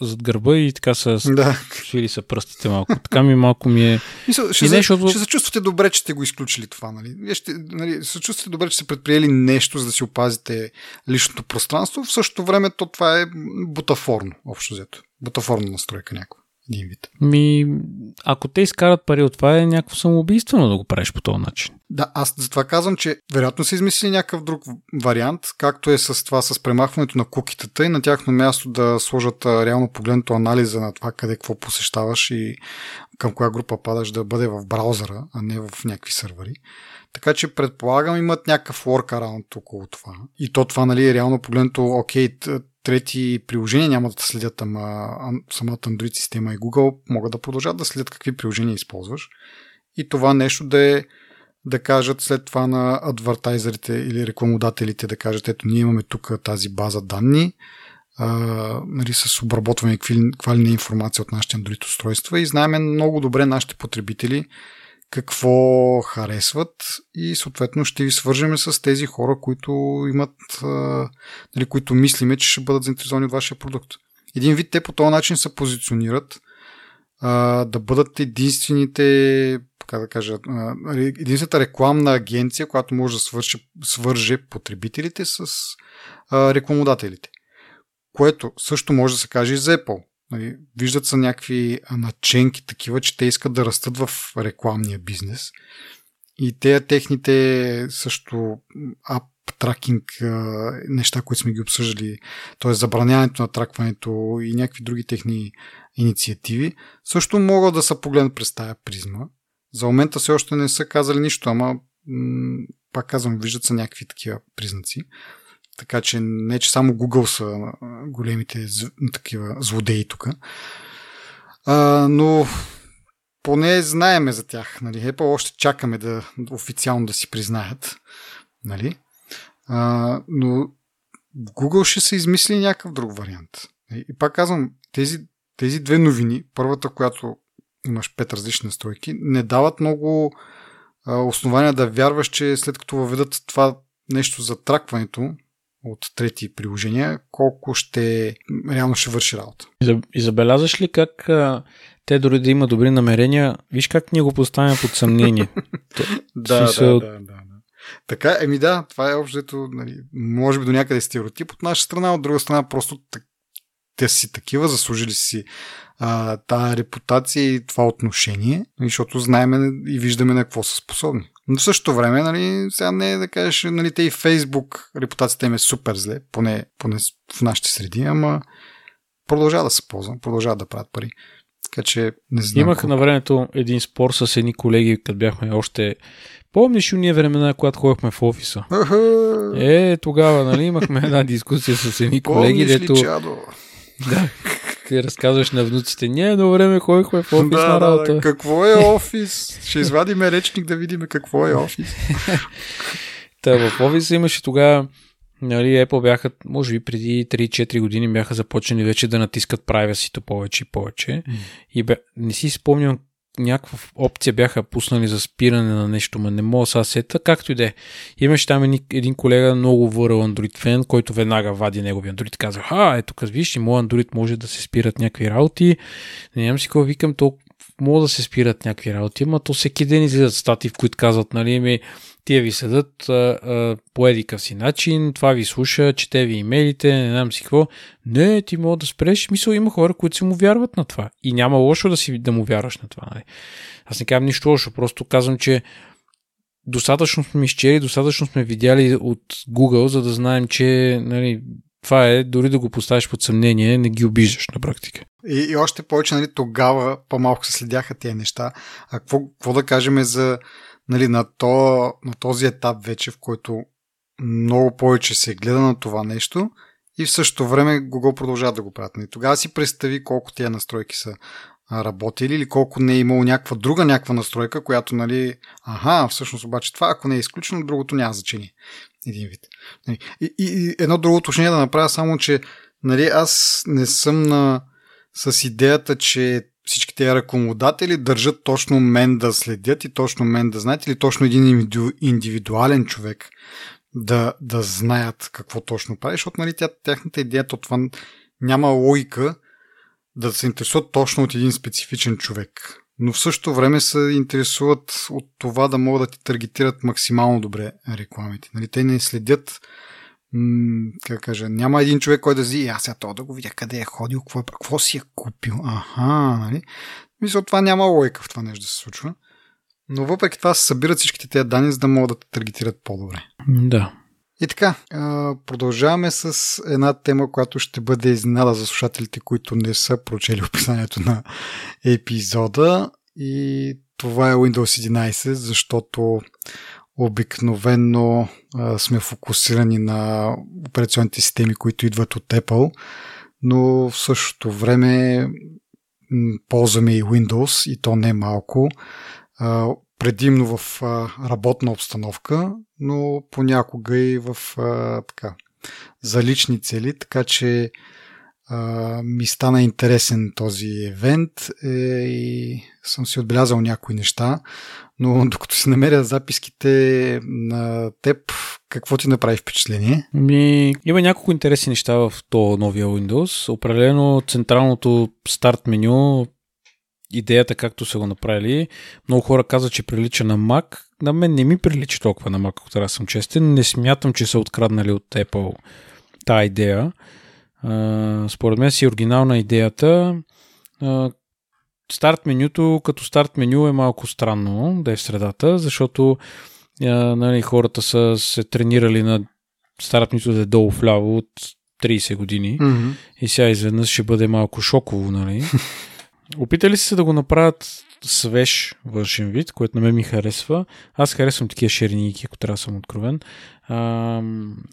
зад гърба и така са да. свили са пръстите малко. Така ми малко ми е... Мисъл, ще, и не, защото... ще се чувствате добре, че сте го изключили това. Нали? Вие ще, нали, се чувствате добре, че сте предприели нещо, за да си опазите личното пространство. В същото време то това е бутафорно, общо взето. Бутафорна настройка някаква един вид. Ми, ако те изкарат пари от това, е някакво самоубийствено да го правиш по този начин. Да, аз затова казвам, че вероятно са измислили някакъв друг вариант, както е с това, с премахването на кукитата и на тяхно място да сложат реално погледното анализа на това къде какво посещаваш и към коя група падаш да бъде в браузъра, а не в някакви сървъри. Така че предполагам имат някакъв workaround около това. И то това, нали, е реално погледното, окей, трети приложения няма да следят, ама самата Android система и Google могат да продължат да следят какви приложения използваш. И това нещо да е да кажат след това на адвартайзерите или рекламодателите да кажат, ето ние имаме тук тази база данни, а, нали, с обработване каква ли не информация от нашите Android устройства и знаем много добре нашите потребители какво харесват и съответно ще ви свържеме с тези хора, които имат, нали, които мислиме, че ще бъдат заинтересовани от вашия продукт. Един вид те по този начин се позиционират а, да бъдат единствените, как да кажа, единствената рекламна агенция, която може да свърши, свърже потребителите с а, рекламодателите. Което също може да се каже и за Apple. Нали, виждат са някакви наченки такива, че те искат да растат в рекламния бизнес. И те техните също ап тракинг неща, които сме ги обсъждали, т.е. забраняването на тракването и някакви други техни инициативи, също могат да се погледнат през тая призма. За момента все още не са казали нищо, ама пак казвам, виждат са някакви такива признаци. Така че не, че само Google са големите такива злодеи тук. Но поне знаеме за тях. Нали? Apple още чакаме да официално да си признаят. Нали? А, но Google ще се измисли някакъв друг вариант. И пак казвам, тези, тези две новини, първата, която имаш пет различни настройки, не дават много основания да вярваш, че след като въведат това нещо за тракването, от трети приложения, колко ще реално ще върши работа. И забелязваш ли как а, те дори да има добри намерения, виж как ние го поставяме под съмнение. да, да, да, да. Така, еми да, това е общото, нали, може би до някъде стереотип от наша страна, от друга страна просто те си такива, заслужили си а, тая репутация и това отношение, защото знаеме и виждаме на какво са способни. Но в същото време, нали, сега не е да кажеш, нали, те и Фейсбук, репутацията им е супер зле, поне, поне в нашите среди, ама продължава да се ползва, продължава да правят пари. Така че не знам. Имах колко... на времето един спор с едни колеги, като бяхме още. Помниш уния времена, когато ходихме в офиса? Е, тогава, нали, имахме една дискусия с едни колеги, Помниш дето... Ли, чадо? Да, ти разказваш на внуците. Ние едно време ходихме в офис да, на работа. Да, какво е офис? Ще извадим речник да видим какво е офис. Та, в офиса имаше тогава Нали, Apple бяха, може би преди 3-4 години бяха започнали вече да натискат privacy повече и повече. Mm. И бе, не си спомням някаква опция бяха пуснали за спиране на нещо, ма не мога сега сета, както и да е. Имаше там един колега, много върл Android фен, който веднага вади неговия Android и казва, а, ето къс виж, и моят Android може да се спират някакви работи. Не знам си какво викам, толкова мога да се спират някакви работи, ама то всеки ден излизат стати, в които казват, нали, ми, тия ви седат а, а, по едикъв си начин, това ви слуша, чете ви имейлите, не знам си какво. Не, ти мога да спреш. Мисъл, има хора, които си му вярват на това. И няма лошо да, си, да му вярваш на това. Нали? Аз не казвам нищо лошо, просто казвам, че достатъчно сме изчели, достатъчно сме видяли от Google, за да знаем, че нали, това е, дори да го поставиш под съмнение, не ги обиждаш на практика. И, и още повече, нали, тогава по-малко се следяха тези неща. А какво, какво да кажем за нали, на, то, на този етап вече, в който много повече се гледа на това нещо и в същото време Google продължава да го правят. Нали, тогава си представи колко тези настройки са работили или колко не е имало някаква друга някаква настройка, която, нали, аха, всъщност обаче това, ако не е изключено, другото няма значение. Един вид. Нали, и, и, и едно друго уточнение да направя само, че нали, аз не съм на, с идеята, че всички тези рекламодатели държат точно мен да следят и точно мен да знаят или точно един индивидуален човек да, да знаят какво точно прави, защото нали, тя, тяхната идея, то това няма логика да се интересуват точно от един специфичен човек. Но в същото време се интересуват от това да могат да ти таргетират максимално добре рекламите. Нали, те не следят м- как кажа, няма един човек, който да зи, аз сега това да го видя къде е ходил, какво, е, какво си е купил. Аха, нали? Мисля, това няма лойка в това нещо да се случва. Но въпреки това се събират всичките тези данни, за да могат да те таргетират по-добре. Да. И така, продължаваме с една тема, която ще бъде изненада за слушателите, които не са прочели описанието на епизода. И това е Windows 11, защото обикновенно а, сме фокусирани на операционните системи, които идват от Apple, но в същото време ползваме и Windows и то не малко. А, предимно в а, работна обстановка, но понякога и в а, така, за лични цели, така че ми стана интересен този евент е, и съм си отбелязал някои неща, но докато си намеря записките на теб, какво ти направи впечатление? Ми, има няколко интересни неща в то новия Windows. Определено централното старт меню, идеята както са го направили, много хора казват, че прилича на Mac. На мен не ми прилича толкова на Mac, ако трябва съм честен. Не смятам, че са откраднали от Apple тази идея. Според мен си оригинална идеята. старт менюто като старт меню е малко странно да е в средата, защото а, нали, хората са се тренирали на старт менюто да е долу вляво от 30 години mm-hmm. и сега изведнъж ще бъде малко шоково, нали? Опитали се да го направят свеж външен вид, което на мен ми харесва. Аз харесвам такива шириники, ако трябва да съм откровен. А,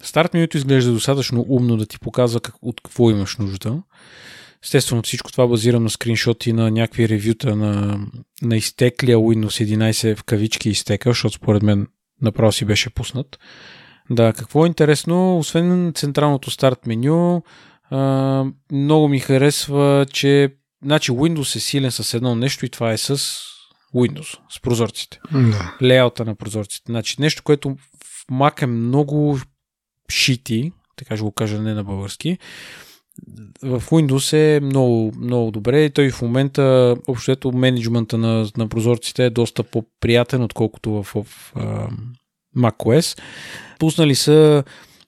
старт менюто изглежда достатъчно умно да ти показва как, от какво имаш нужда. Естествено, всичко това базира на скриншоти на някакви ревюта на, на изтеклия Windows 11 в кавички изтека, защото според мен направо си беше пуснат. Да, какво е интересно, освен централното старт меню, а, много ми харесва, че значи Windows е силен с едно нещо и това е с Windows, с прозорците. Да. Леаута на прозорците. Значи нещо, което в Mac е много шити, така ще го кажа не на български, в Windows е много, много добре и той в момента общото менеджмента на, на прозорците е доста по-приятен, отколкото в, в uh, macOS. Пуснали са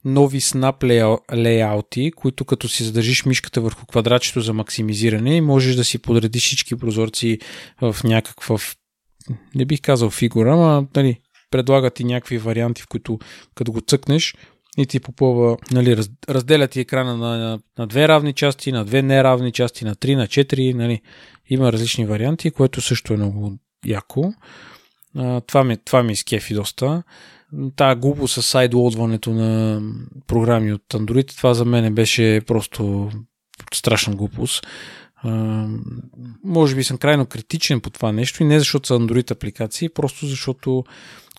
нови snap лейаути, които като си задържиш мишката върху квадратчето за максимизиране можеш да си подредиш всички прозорци в някаква, не бих казал фигура, ама нали, предлагат ти някакви варианти, в които като го цъкнеш и ти попълва, нали, раз, разделя ти екрана на, на, на две равни части, на две неравни части, на три, на четири, нали, има различни варианти, което също е много яко. А, това, ми, това ми изкефи доста тая глупост с сайдлоудването на програми от Android, това за мен беше просто страшна глупост. Може би съм крайно критичен по това нещо и не защото са Android апликации, просто защото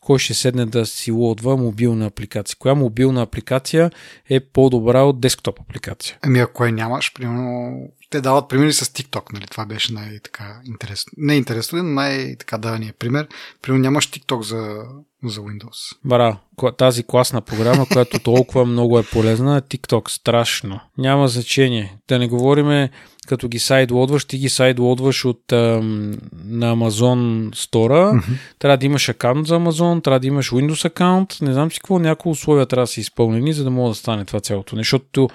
кой ще седне да си лодва мобилна апликация. Коя мобилна апликация е по-добра от десктоп апликация? Ами ако я нямаш, примерно, те дават примери с TikTok, нали? Това беше най-така интересно. Не интересно, но най-така давания пример. Примерно нямаш TikTok за, за Windows. Бара, тази класна програма, която толкова много е полезна, е TikTok. Страшно. Няма значение. Да не говориме като ги сайдлодваш, ти ги сайдлодваш от ам, на Amazon Store. Mm-hmm. Трябва да имаш акаунт за Amazon, трябва да имаш Windows акаунт. Не знам си какво, някои условия трябва да са изпълнени, за да мога да стане това цялото нещо. Защото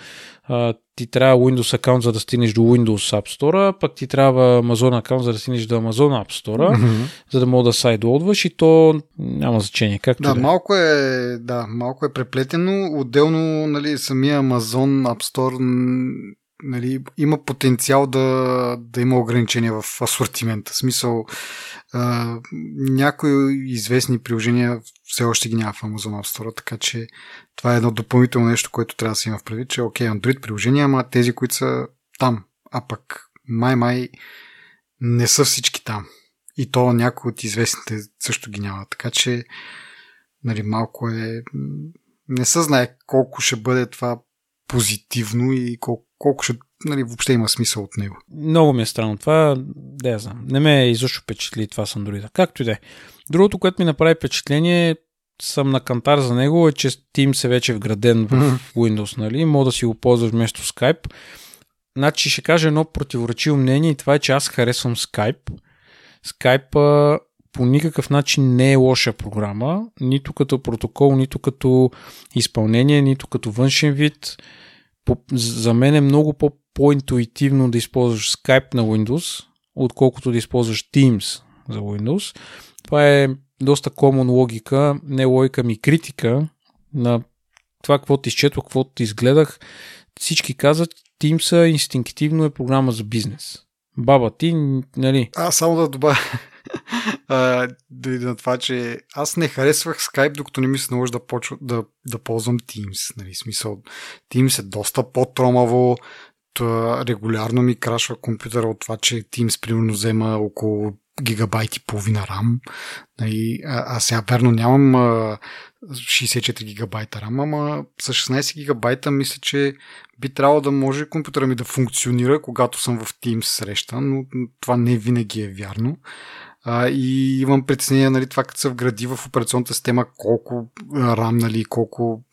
а, ти трябва Windows акаунт, за да стигнеш до Windows App Store, пък ти трябва Amazon акаунт, за да стигнеш до Amazon App Store, mm-hmm. за да мога да сайдлодваш и то няма значение. Както да, да, малко е, да, малко е преплетено. Отделно, нали, самия Amazon App Store нали, има потенциал да, да има ограничения в асортимента. В смисъл, а, някои известни приложения все още ги няма в Amazon App Store, така че това е едно допълнително нещо, което трябва да се има в предвид, че окей, Android приложения, ама тези, които са там, а пък май-май не са всички там. И то някои от известните също ги няма. Така че нали, малко е... Не се знае колко ще бъде това позитивно и колко, колко ще нали, въобще има смисъл от него. Много ми е странно това, да я знам. Не ме изобщо впечатли това с Android. Както и да е. Другото, което ми направи впечатление, съм на кантар за него, е, че Teams е вече вграден в Windows, нали? Мога да си го ползваш вместо Skype. Значи ще кажа едно противоречиво мнение и това е, че аз харесвам Skype. Skype по никакъв начин не е лоша програма, нито като протокол, нито като изпълнение, нито като външен вид. По, за мен е много по, по-интуитивно да използваш Skype на Windows, отколкото да използваш Teams за Windows. Това е доста common логика, не логика ми критика на това, какво ти изчетох, какво ти изгледах. Всички казват, Teams инстинктивно е програма за бизнес. Баба ти, нали? А, само да добавя дойде на това, че аз не харесвах Skype, докато не ми се наложи да, почва, да, да ползвам Teams. Нали, смисъл, Teams е доста по-тромаво, регулярно ми крашва компютъра от това, че Teams примерно взема около гигабайт и половина RAM. Нали, а, а сега верно нямам а, 64 гигабайта RAM, ама с 16 гигабайта мисля, че би трябвало да може компютъра ми да функционира, когато съм в Teams среща, но това не винаги е вярно. А, и имам притеснение, нали, това като се вгради в операционната система, колко RAM, нали, колко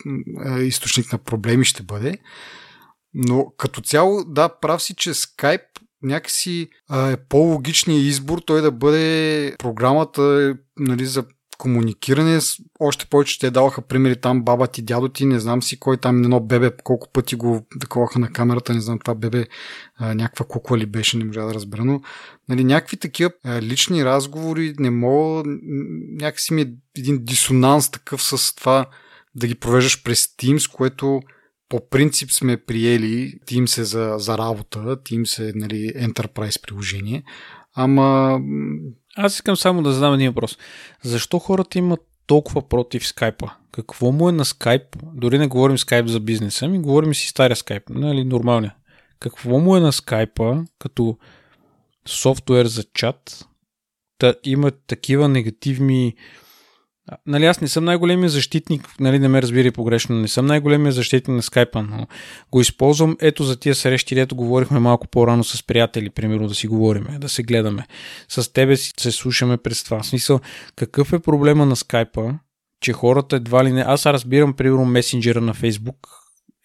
а, източник на проблеми ще бъде. Но като цяло, да, прав си, че Skype някакси а, е по-логичният избор той да бъде програмата нали, за комуникиране. Още повече те даваха примери там баба ти, дядо ти, не знам си кой там едно бебе, колко пъти го таковаха на камерата, не знам това бебе някаква кукла ли беше, не можа да разбера, но нали, някакви такива лични разговори не мога, някакси ми е един дисонанс такъв с това да ги провеждаш през Teams, което по принцип сме приели Teams е за, за работа, Teams е нали, Enterprise приложение, ама... Аз искам само да задам един въпрос. Защо хората имат толкова против скайпа? Какво му е на скайп? Дори не говорим скайп за бизнеса, ми говорим си стария скайп, нали, нормалния. Какво му е на скайпа като софтуер за чат? Да има такива негативни Нали, аз не съм най-големия защитник, нали, не ме разбира погрешно, не съм най-големия защитник на скайпа, но го използвам ето за тия срещи, дето говорихме малко по-рано с приятели, примерно да си говорим, да се гледаме. С тебе си се слушаме през това. В смисъл, какъв е проблема на скайпа, че хората едва ли не... Аз разбирам, примерно, месенджера на Фейсбук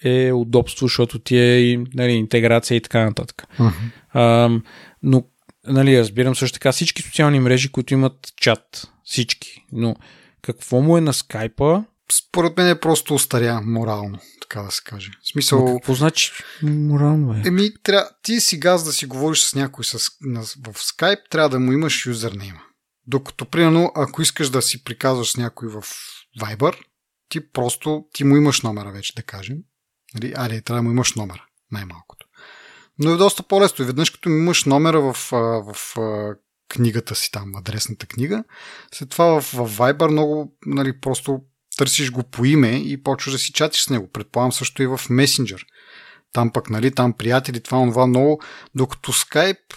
е удобство, защото ти е нали, интеграция и така нататък. Uh-huh. А, но нали, разбирам също така всички социални мрежи, които имат чат. Всички. Но какво му е на скайпа? Според мен е просто остаря морално, така да се каже. В смисъл... Но какво значи морално е? Еми, тря... ти сега за да си говориш с някой с... в скайп, трябва да му имаш юзернейма. Докато, примерно, ако искаш да си приказваш с някой в Viber, ти просто ти му имаш номера вече, да кажем. Нали? Али, трябва да му имаш номера, най-малкото. Но е доста по-лесно. Веднъж като имаш номера в, в, в книгата си там, адресната книга. След това в, в Viber много, нали, просто търсиш го по име и почваш да си чатиш с него. Предполагам също и в Messenger. Там пък, нали, там приятели, това, това много. Докато Skype,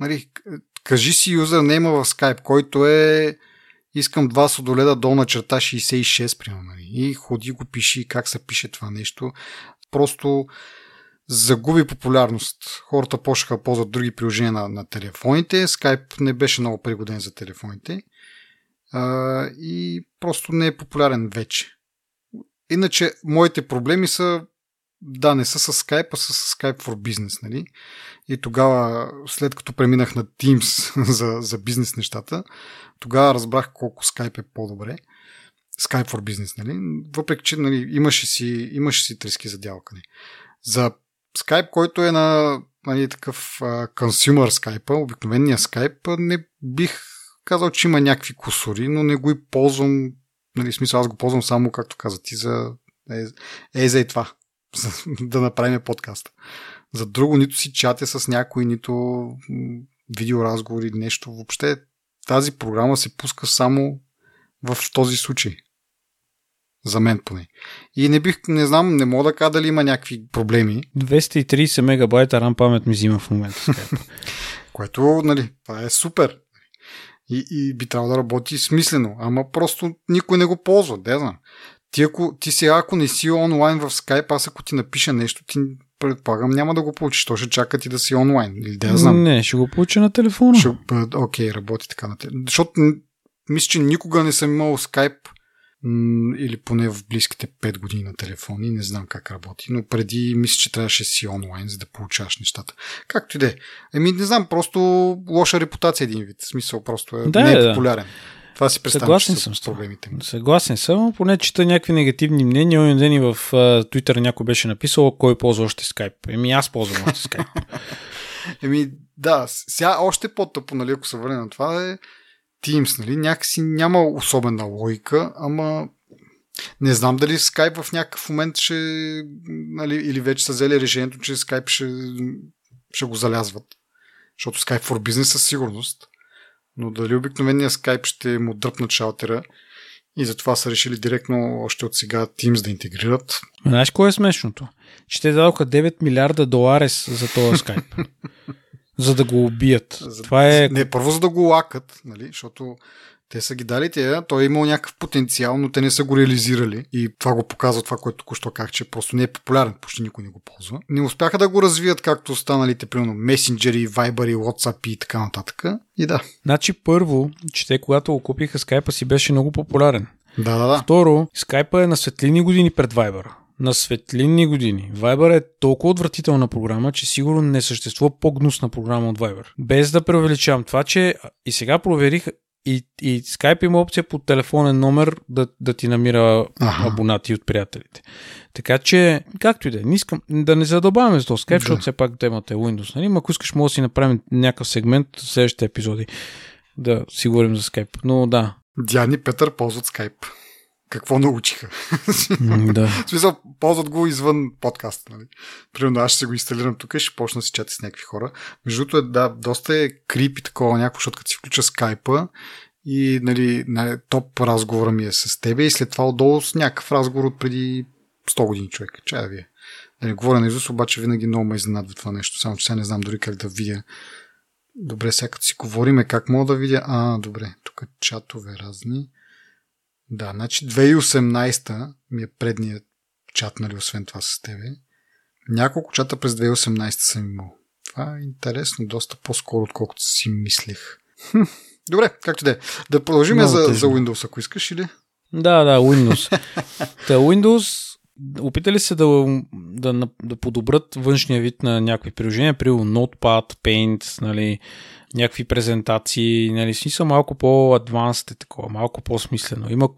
нали, кажи си юзернейма в Skype, който е искам два содоледа долна черта 66, примерно. Нали, и ходи го пиши как се пише това нещо. Просто загуби популярност. Хората почнаха да ползват други приложения на, на телефоните. Skype не беше много пригоден за телефоните. А, и просто не е популярен вече. Иначе, моите проблеми са да, не са с Skype, а са с Skype for Business, нали? И тогава, след като преминах на Teams за, за бизнес нещата, тогава разбрах колко Skype е по-добре. Skype for Business, нали? Въпреки, че нали, имаше, си, имаше си трески за дялкане. За Skype, който е на нали, такъв consumer Skype, обикновения Skype, не бих казал, че има някакви кусори, но не го и ползвам, нали, смисъл аз го ползвам само, както каза ти, за е, е за и това, да направим подкаста. За друго нито си чатя с някой, нито видеоразговори, нещо. Въобще тази програма се пуска само в този случай. За мен поне. И не бих, не знам, не мога да кажа дали има някакви проблеми. 230 мегабайта RAM памет ми взима в момента. Което, нали, това е супер. И, и би трябвало да работи смислено. Ама просто никой не го ползва, да знам. Ти, ако, ти сега, ако не си онлайн в Skype, аз ако ти напиша нещо, ти предполагам няма да го получиш. То ще чака ти да си онлайн. Или да я знам. Не, ще го получи на телефона. Ще, окей, работи така на телефона. Защото мисля, че никога не съм имал Skype или поне в близките 5 години на телефони, не знам как работи, но преди мисля, че трябваше си онлайн, за да получаваш нещата. Както и да е. Еми, не знам, просто лоша репутация един вид. В смисъл, просто е, да, не е популярен. Да. Това си представям, Съгласен съм с проблемите ми. Съгласен съм, поне чета някакви негативни мнения. Онен ден и в Twitter някой беше написал кой ползва още Skype. Еми аз ползвам още Skype. Еми да, сега още по-тъпо, нали, ако се върне на това е Teams, нали? Някакси няма особена логика, ама не знам дали Skype в някакъв момент ще, нали, или вече са взели решението, че Skype ще, ще го залязват. Защото Skype for Business със сигурност. Но дали обикновения Skype ще му дръпнат шалтера и затова са решили директно още от сега Teams да интегрират. Знаеш кое е смешното? Че те дадоха 9 милиарда долари за този Skype. За да го убият. За... Това е... Не, първо за да го лакат, нали? защото те са ги дали тия, той е имал някакъв потенциал, но те не са го реализирали. И това го показва това, което току-що казах, че просто не е популярен, почти никой не го ползва. Не успяха да го развият както останалите, примерно, месенджери, вайбъри, WhatsApp и така нататък. И да. Значи първо, че те когато го купиха, скайпа си беше много популярен. Да, да, да. Второ, скайпа е на светлини години пред Viber. На светлинни години. Viber е толкова отвратителна програма, че сигурно не съществува по-гнусна програма от Viber. Без да преувеличавам това, че и сега проверих и, и Skype има опция по телефонен номер да, да ти намира ага. абонати от приятелите. Така че, както и да е, не искам да не задълбаваме за този Skype, да. защото все пак темата е Windows. Нали? Ако искаш, може да си направим някакъв сегмент в следващите епизоди да си говорим за Skype. Но да. Диани Петър ползват Skype какво научиха. да. В смисъл, ползват го извън подкаста. Нали? Примерно аз ще се го инсталирам тук и ще почна да си чати с някакви хора. Между другото, е, да, доста е крипи такова някакво, защото като си включа скайпа и нали, нали, топ разговора ми е с тебе и след това отдолу с някакъв разговор от преди 100 години човек. Чая вие. Да не говоря на Изус, обаче винаги много ме изненадва това нещо. Само че сега не знам дори как да видя. Добре, сега като си говориме, как мога да видя? А, добре, тук чатове разни. Да, значи 2018 ми е предният чат, нали, освен това с тебе. Няколко чата през 2018 съм имал. Това е интересно, доста по-скоро, отколкото си мислих. Хм, добре, както да е. Да продължим за, за Windows, ако искаш или? Да, да, Windows. Та Windows опитали се да, да, да подобрят външния вид на някакви приложения, при Notepad, Paint, нали, някакви презентации, нали, смисъл малко по-адванс е такова, малко по-смислено. Има,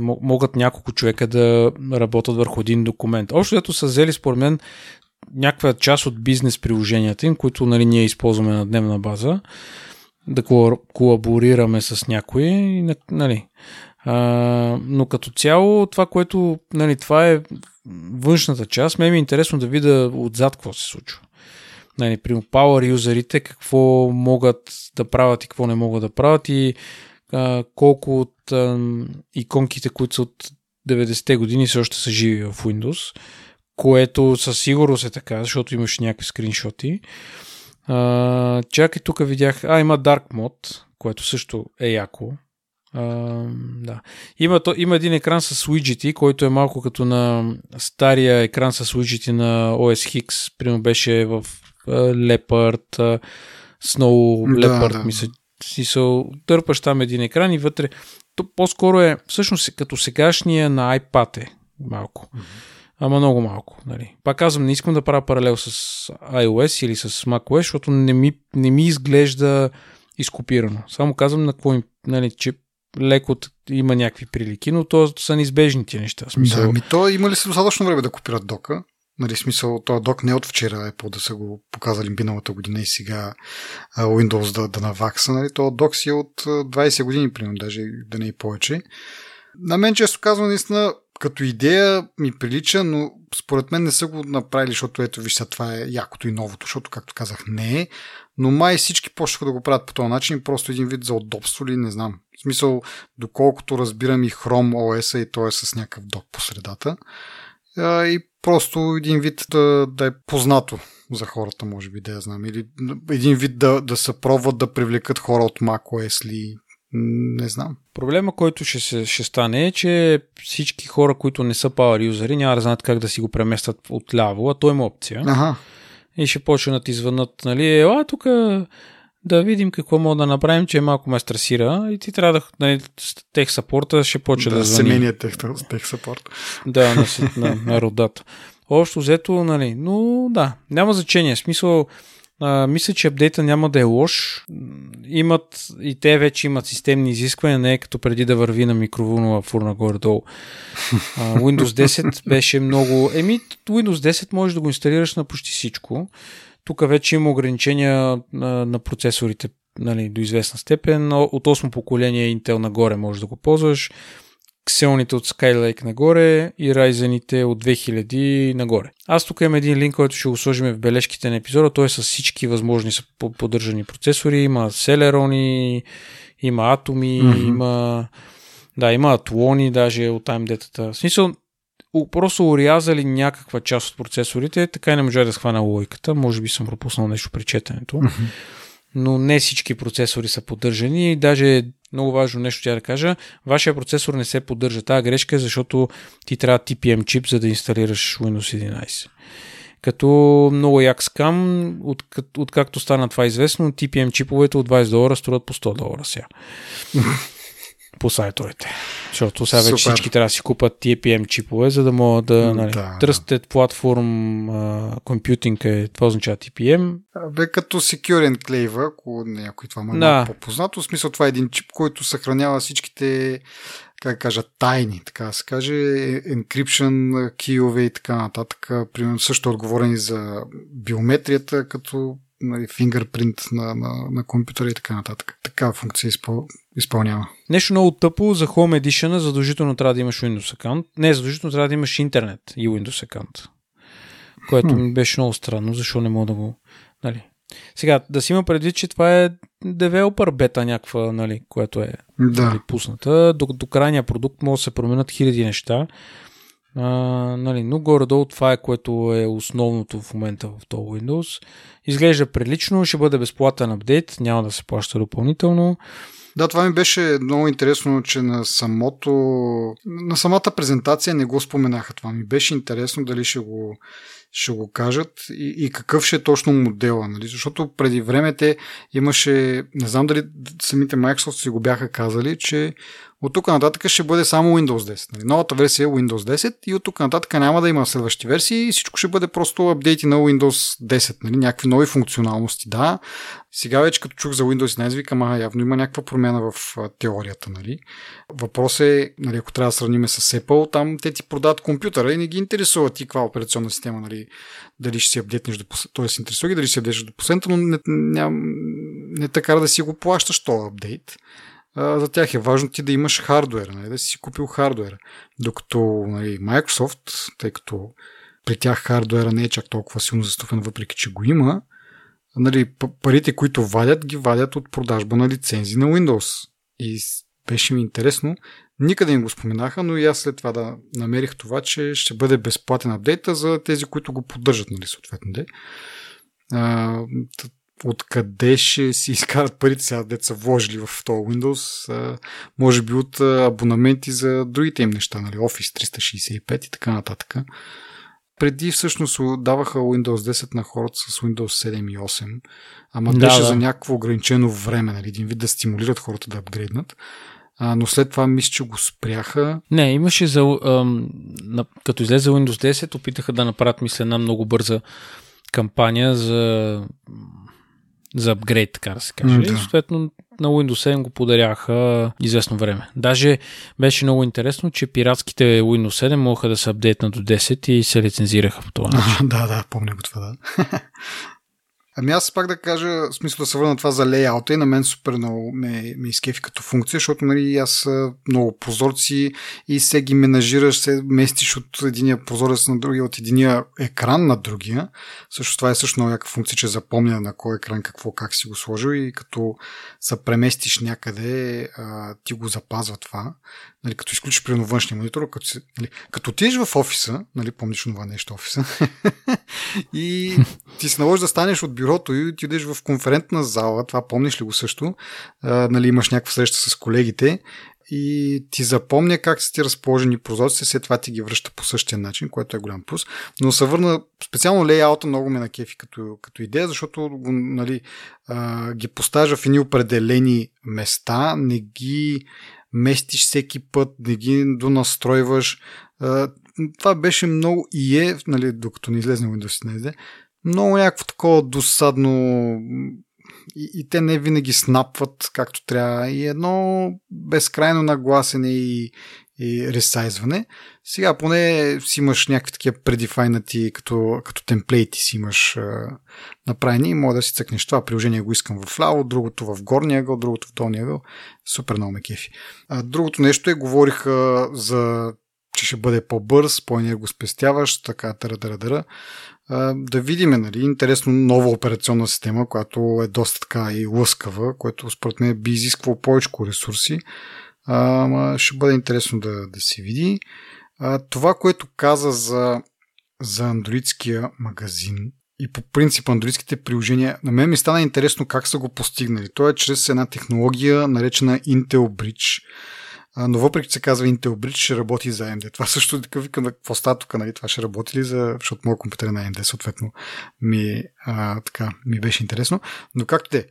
могат няколко човека да работят върху един документ. Общо ето са взели според мен някаква част от бизнес приложенията им, които нали, ние използваме на дневна база, да колаборираме с някои, нали. А, но като цяло това, което, нали, това е външната част, ме е интересно да видя отзад какво се случва нали, при Power юзерите какво могат да правят и какво не могат да правят и а, колко от а, иконките, които са от 90-те години, все още са живи в Windows, което със сигурност е така, защото имаш някакви скриншоти. А, чакай, тук видях, а, има Dark Mode, което също е яко. Uh, да. Има, то, има един екран с уиджети, който е малко като на стария екран с уиджети на OS X. Примерно беше в Leopard, Snow Leopard, да, да. мисля, си се търпаш там един екран и вътре. То по-скоро е, всъщност, като сегашния на iPad е малко. Mm-hmm. Ама много малко. Нали. Пак казвам, не искам да правя паралел с iOS или с macOS, защото не ми, не ми изглежда изкопирано. Само казвам на какво им, нали, че леко има някакви прилики, но то са неизбежни тия неща. Смисъл... Да, ми то има ли се достатъчно време да копират дока? Нали, смисъл, този док не е от вчера Apple да са го показали миналата година и сега Windows да, да навакса. Нали, този док си е от 20 години, примерно, даже да не е повече. На мен, често казвам, наистина, като идея ми прилича, но според мен не са го направили, защото ето вижте, това е якото и новото, защото, както казах, не е. Но май всички почнаха да го правят по този начин, просто един вид за удобство ли, не знам. В смисъл, доколкото разбирам и Chrome OS и то е с някакъв док по средата и просто един вид да, да е познато за хората, може би, да я знам. Или един вид да, да се пробват да привлекат хора от macOS ли, не знам. Проблема, който ще, се, ще стане е, че всички хора, които не са power юзери, няма да знаят как да си го преместят отляво, а то има опция. Ага. И ще почнат извънат, нали, ела тук да видим какво мога да направим, че малко ме стресира и ти трябва да, нали, тех сапорта ще почне да, да звъни. Семейният тех, тех сапорт. Да, на, на, на родата. Общо взето, нали, но да, няма значение. Смисъл, а, мисля, че апдейта няма да е лош. Имат, и те вече имат системни изисквания, не е като преди да върви на микроволнова фурна горе-долу. А, Windows 10 беше много... Еми, Windows 10 можеш да го инсталираш на почти всичко. Тук вече има ограничения на, на процесорите нали, до известна степен. От 8 поколение Intel нагоре можеш да го ползваш. Xeon от Skylake нагоре и Ryzen от 2000 нагоре. Аз тук имам един линк, който ще го сложим в бележките на епизода. Той е с всички възможни поддържани процесори. Има Celeron, има Atomi, mm-hmm. има да, има Атлони даже от AMD-тата. В смисъл, просто урязали някаква част от процесорите, така и не можа да схвана логиката. Може би съм пропуснал нещо при четенето. Но не всички процесори са поддържани и даже много важно нещо тя да кажа, вашия процесор не се поддържа. Тази грешка е защото ти трябва TPM чип, за да инсталираш Windows 11. Като много як скам, от, откакто стана това известно, TPM чиповете от 20 долара струват по 100 долара сега. по сайтовете. Защото сега вече всички трябва да си купат TPM чипове, за да могат да, нали, да. Platform uh, Computing е, това означава TPM. Бе като Secure Enclave, ако някой това ма е да. по-познато, в смисъл това е един чип, който съхранява всичките как кажа, тайни, така да се каже, encryption, киове и така нататък. Примерно също отговорени за биометрията, като нали, фингърпринт на, на, на компютъра и така нататък. Такава функция изпъл, изпълнява. Нещо много тъпо за Home Edition задължително трябва да имаш Windows аккаунт. Не, задължително трябва да имаш интернет и Windows аккаунт. Което ми беше много странно, защо не мога да го... Нали. Сега, да си има предвид, че това е девелопър бета някаква, нали, което е да. нали, пусната. До, до крайния продукт може да се променят хиляди неща. А, нали, но горе-долу това е което е основното в момента в този Windows. Изглежда прилично, ще бъде безплатен апдейт, няма да се плаща допълнително. Да, това ми беше много интересно, че на самото на самата презентация не го споменаха това. Ми беше интересно дали ще го ще го кажат и, и какъв ще е точно модела. Нали? Защото преди време имаше, не знам дали самите Microsoft си го бяха казали, че от тук нататък ще бъде само Windows 10. Нали? Новата версия е Windows 10 и от тук нататък няма да има следващи версии и всичко ще бъде просто апдейти на Windows 10. Нали? Някакви нови функционалности, да. Сега вече като чух за Windows 11, викам, а явно има някаква промяна в теорията. Нали? Въпрос е, нали, ако трябва да сравним с Apple, там те ти продават компютъра и не ги интересува ти каква операционна система, нали? дали ще си апдейтнеш до т.е. интересува ги дали ще си апдейтнеш до последната, но не, не, не така да си го плащаш този апдейт за тях е важно ти да имаш хардуер, нали, да си купил хардуер. Докато нали, Microsoft, тъй като при тях хардуера не е чак толкова силно застъпен, въпреки че го има, нали, парите, които вадят, ги вадят от продажба на лицензи на Windows. И беше ми интересно. Никъде не го споменаха, но и аз след това да намерих това, че ще бъде безплатен апдейта за тези, които го поддържат, нали, съответно. Де откъде ще си изкарат парите сега, деца са вложили в този Windows, а, може би от абонаменти за другите им неща, нали, Office 365 и така нататък. Преди всъщност даваха Windows 10 на хората с Windows 7 и 8, ама да, беше да. за някакво ограничено време, нали, един вид да стимулират хората да апгрейднат. А, но след това мисля, че го спряха. Не, имаше за... Ам, на, като излезе Windows 10, опитаха да направят, мисля, една много бърза кампания за за апгрейд, така да се каже. Mm, да. И съответно на Windows 7 го подаряха известно време. Даже беше много интересно, че пиратските Windows 7 могаха да се апдейтнат до 10 и се лицензираха по това начин. да, да, помня го това, да. Ами аз пак да кажа, смисъл да се върна това за лейаута и на мен супер много ме, ме изкефи като функция, защото нали, аз много прозорци и се ги менажираш, се местиш от единия прозорец на другия, от единия екран на другия. Също това е също много яка функция, че запомня на кой екран какво, как си го сложил и като се преместиш някъде, а, ти го запазва това нали, като изключиш при външния монитор, като, си, нали, като отидеш в офиса, нали, помниш това нещо офиса, и ти се наложи да станеш от бюрото и отидеш в конферентна зала, това помниш ли го също, а, нали, имаш някаква среща с колегите и ти запомня как са ти разположени прозорците, след това ти ги връща по същия начин, което е голям плюс. Но се върна, специално лейаута много ме накефи като, като идея, защото нали, а, ги поставя в едни определени места, не ги местиш всеки път, не ги донастройваш. Това беше много и е, нали, докато не излезе Windows 11, много някакво такова досадно и, и те не винаги снапват както трябва и едно безкрайно нагласене и, и ресайзване. Сега поне си имаш някакви такива предифайнати, като, като темплейти си имаш а, направени и може да си цъкнеш това приложение го искам в ляво, другото в горния ъгъл, другото в долния ъгъл. Супер много ме кефи. А, другото нещо е, говориха за че ще бъде по-бърз, по-енергоспестяващ, така, тара, тара, тара. да видим, нали, интересно нова операционна система, която е доста така и лъскава, което според мен би изисквало повече ресурси. А, ще бъде интересно да, да се види. А, това, което каза за, за андроидския магазин и по принцип андроидските приложения, на мен ми стана интересно как са го постигнали. То е чрез една технология, наречена Intel Bridge. А, но въпреки, че се казва Intel Bridge, ще работи за AMD. Това също така викам, какво става нали? Това ще работи ли за... Защото моят компютър е на AMD, съответно, ми, а, така, ми беше интересно. Но както те,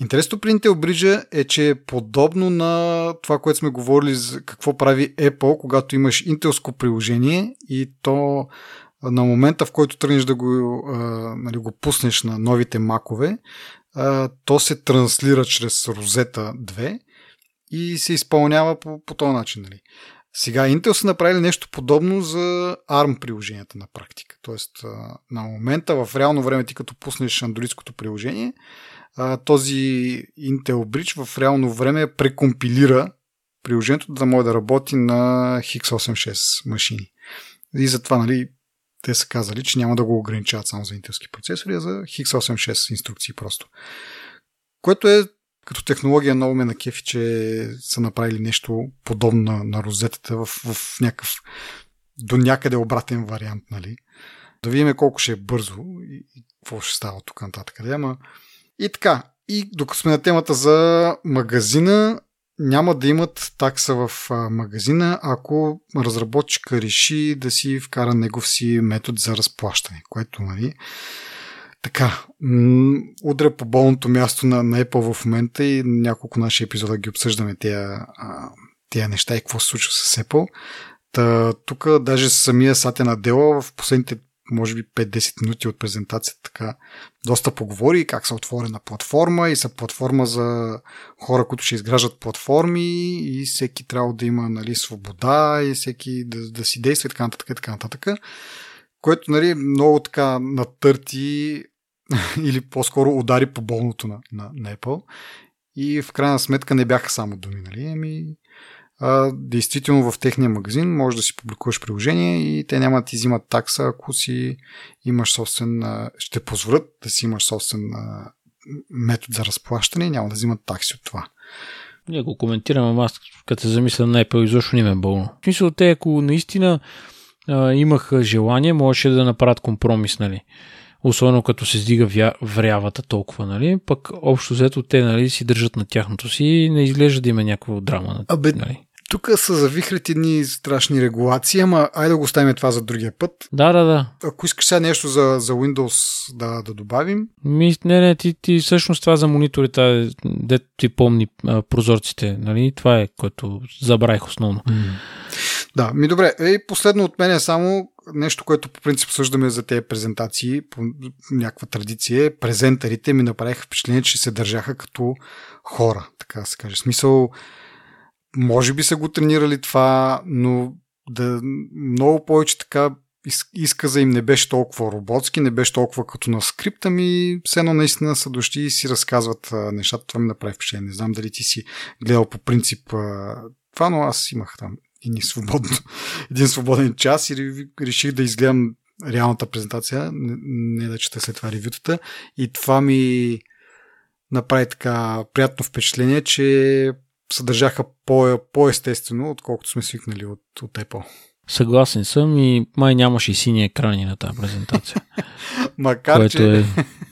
Интересното при Intel Bridge е, че е подобно на това, което сме говорили за какво прави Apple, когато имаш интелско приложение и то на момента, в който тръгнеш да го, а, нали, го пуснеш на новите макове, а, то се транслира чрез Rosetta 2 и се изпълнява по, по този начин. Нали. Сега Intel са направили нещо подобно за ARM приложенията на практика. Тоест на момента в реално време ти като пуснеш андроидското приложение, този Intel Bridge в реално време прекомпилира приложението да може да работи на x86 машини. И затова нали, те са казали, че няма да го ограничават само за интелски процесори, а за x86 инструкции просто. Което е като технология много ме на кефи, че са направили нещо подобно на, на розетата в, в някакъв до някъде обратен вариант, нали? Да видим колко ще е бързо и, и какво ще става тук нататък. Ама... И така, и докато сме на темата за магазина, няма да имат такса в магазина, ако разработчика реши да си вкара негов си метод за разплащане, което, нали, така, удря по болното място на, на Apple в момента и няколко наши епизода ги обсъждаме тия, тия неща и какво се случва с Apple. Та, тук даже самия Сатя Надела в последните може би 5-10 минути от презентацията така доста поговори как са отворена платформа и са платформа за хора, които ще изграждат платформи и всеки трябва да има нали, свобода и всеки да, да си действа и така нататък, и така нататък. Което нали, много така натърти или по-скоро удари по болното на, на, на Apple. И в крайна сметка не бяха само думи, нали? Ами, а, действително в техния магазин може да си публикуваш приложение и те няма да ти взимат такса, ако си имаш собствен, ще позволят да си имаш собствен метод за разплащане и няма да взимат такси от това. Ние го коментирам, аз като се замисля на Apple, изобщо не ме е болно. В смисъл, те ако наистина а, имаха желание, можеше да направят компромис, нали? Особено като се издига врявата толкова, нали? Пък общо взето те, нали, си държат на тяхното си и не изглежда да има някаква драма. Абе, нали? Тук са завихрати едни страшни регулации, ама айде да го оставим това за другия път. Да, да, да. Ако искаш сега нещо за, за Windows да, да добавим. Ми, не, не, ти, ти всъщност това за мониторите, де ти помни а, прозорците, нали? Това е, което забравих основно. Mm. Да, ми добре. Ей, последно от мен е само нещо, което по принцип съждаме за тези презентации, по някаква традиция. Презентарите ми направиха впечатление, че се държаха като хора, така се каже. Смисъл, може би са го тренирали това, но да много повече така изказа им не беше толкова роботски, не беше толкова като на скрипта ми, все едно наистина са дошли и си разказват нещата. Това ми направи впечатление. Не знам дали ти си гледал по принцип това, но аз имах там и свободно, един свободен час и реших да изгледам реалната презентация, не, не да чета след това ревютата. И това ми направи така приятно впечатление, че съдържаха по- по-естествено, отколкото сме свикнали от, от Apple. Съгласен съм и май нямаше и сини екрани на тази презентация. макар, че, е...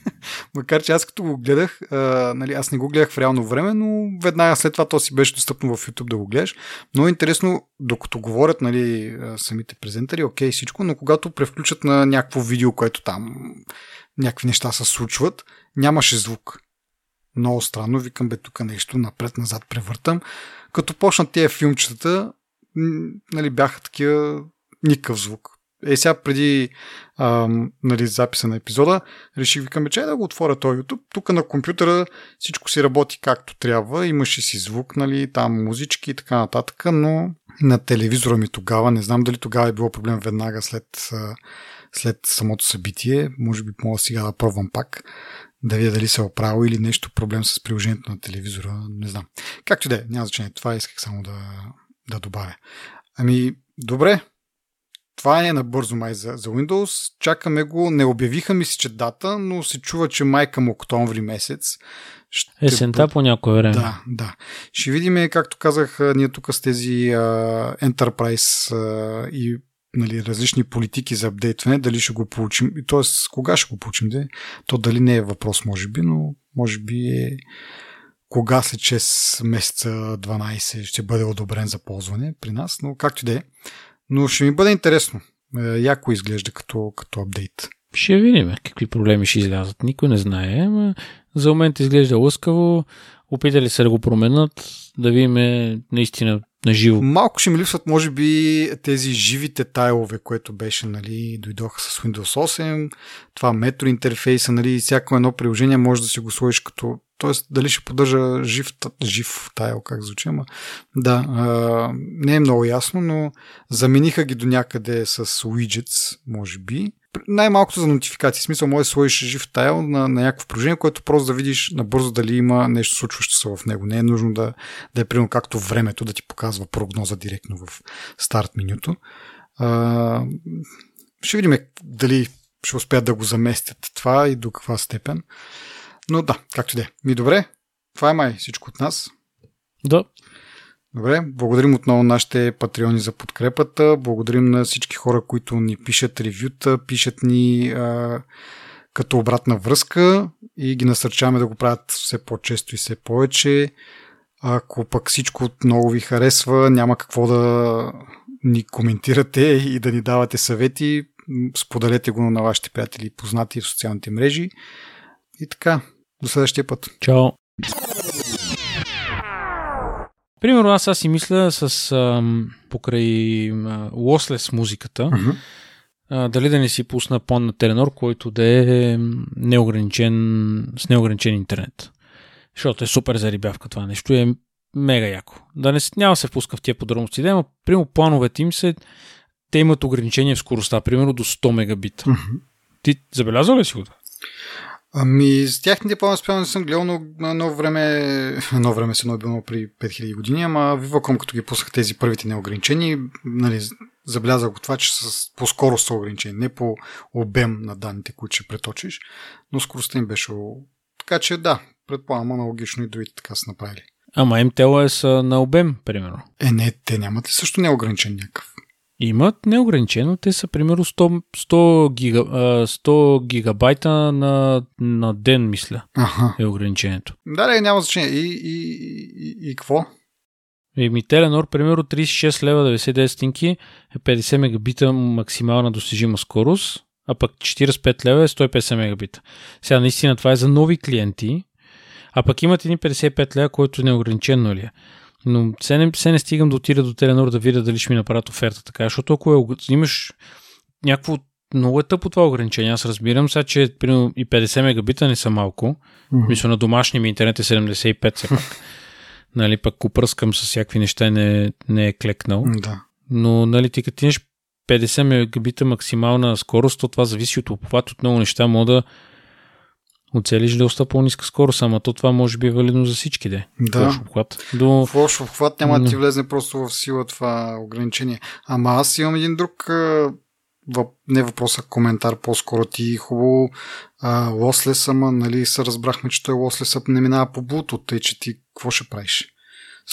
макар че аз като го гледах, а, нали, аз не го гледах в реално време, но веднага след това то си беше достъпно в YouTube да го гледаш. Много интересно, докато говорят нали, самите презентари, окей всичко, но когато превключат на някакво видео, което там някакви неща се случват, нямаше звук много странно, викам бе тук нещо напред-назад превъртам. Като почнат тия филмчетата, нали, бяха такива никакъв звук. Е, сега преди а, нали, записа на епизода, реших, викаме, че да го отворя този YouTube. Тук на компютъра всичко си работи както трябва, имаше си звук, нали, там музички и така нататък, но на телевизора ми тогава, не знам дали тогава е било проблем веднага след, след самото събитие, може би мога сега да пробвам пак, да видя дали се е оправил или нещо проблем с приложението на телевизора, не знам. Както и да е, няма значение. Това исках само да, да добавя. Ами, добре. това е набързо май за, за Windows. Чакаме го. Не обявиха ми си, че дата, но се чува, че май към октомври месец. Ще Есента по някое време. Да, да. Ще видим, както казах, ние тук с тези uh, Enterprise uh, и нали, различни политики за апдейтване, дали ще го получим, т.е. кога ще го получим, де? то дали не е въпрос, може би, но може би е кога след 6 месеца 12 ще бъде одобрен за ползване при нас, но както и да е. Но ще ми бъде интересно. Е, яко изглежда като, като апдейт. Ще видим какви проблеми ще излязат. Никой не знае, но за момент изглежда лъскаво. Опитали се да го променят, да видим наистина на живо. Малко ще ми липсват, може би, тези живите тайлове, което беше, нали, дойдоха с Windows 8, това метро интерфейса, нали, всяко едно приложение може да си го сложиш като Тоест, дали ще поддържа жив, жив тайл, как звучи, ама да, а, не е много ясно, но замениха ги до някъде с widgets, може би. Най-малкото за нотификации. Смисъл, може да сложиш жив тайл на, на някакво приложение, което просто да видиш набързо дали има нещо случващо се в него. Не е нужно да, да е примерно както времето да ти показва прогноза директно в старт менюто. А, ще видим дали ще успеят да го заместят това и до каква степен. Но да, както и да е. Ми добре, това е май всичко от нас. Да. Добре, благодарим отново нашите патреони за подкрепата. Благодарим на всички хора, които ни пишат ревюта, пишат ни а, като обратна връзка и ги насърчаваме да го правят все по-често и все повече. Ако пък всичко отново ви харесва, няма какво да ни коментирате и да ни давате съвети, споделете го на вашите приятели и познати в социалните мрежи. И така, до следващия път. Чао. Примерно аз аз си мисля с ам, покрай Lossless музиката, uh-huh. а, дали да не си пусна пон на Теленор, който да е неограничен, с неограничен интернет. Защото е супер зарибявка това нещо е мега яко. Да не, няма се впуска в тия подробности, да, но примерно плановете им се, те имат ограничение в скоростта, примерно до 100 мегабита. Ти забелязал ли си го това? Ами, с тяхните планове не съм гледал, но на едно време, едно време се е било при 5000 години, ама Viva.com, като ги пуснах тези първите неограничени, нали, забелязах го това, че с, по скорост са ограничени, не по обем на данните, които ще преточиш, но скоростта им беше... Така че да, предполагам, аналогично и другите така са направили. Ама МТЛ е на обем, примерно. Е, не, те нямат ли също неограничен някакъв? Имат неограничено. Те са примерно 100, 100, гига, 100 гигабайта на, на ден, мисля. Ага. Е ограничението. Да, да, няма значение. И, и, и, и какво? Еми, Теленор, примерно 36 лева 99 стинки е 50 мегабита максимална достижима скорост, а пък 45 лева е 150 мегабита. Сега наистина това е за нови клиенти, а пък имат един 55 лева, който е неограничено ли е. Но се не, се не стигам да отида до Теленор да видя дали ще ми направят оферта така, защото ако е, имаш някакво много е тъпо това ограничение. Аз разбирам сега, че примерно и 50 мегабита не са малко. Mm-hmm. Мисля, на домашния ми интернет е 75 все пак. нали, пък опръскам с всякакви неща не, не е клекнал. Да. Но, нали, ти като 50 мегабита максимална скорост, то това зависи от обхват от много неща. Мога да оцелиш доста по-ниска скорост, ама то това може би е валидно за всички, де. Да. В обхват. До... В лош обхват няма да ти влезне просто в сила това ограничение. Ама аз имам един друг въп, не въпрос, а коментар по-скоро ти хубаво лослес, ама нали се разбрахме, че той лослес не минава по Bluetooth, тъй че ти какво ще правиш?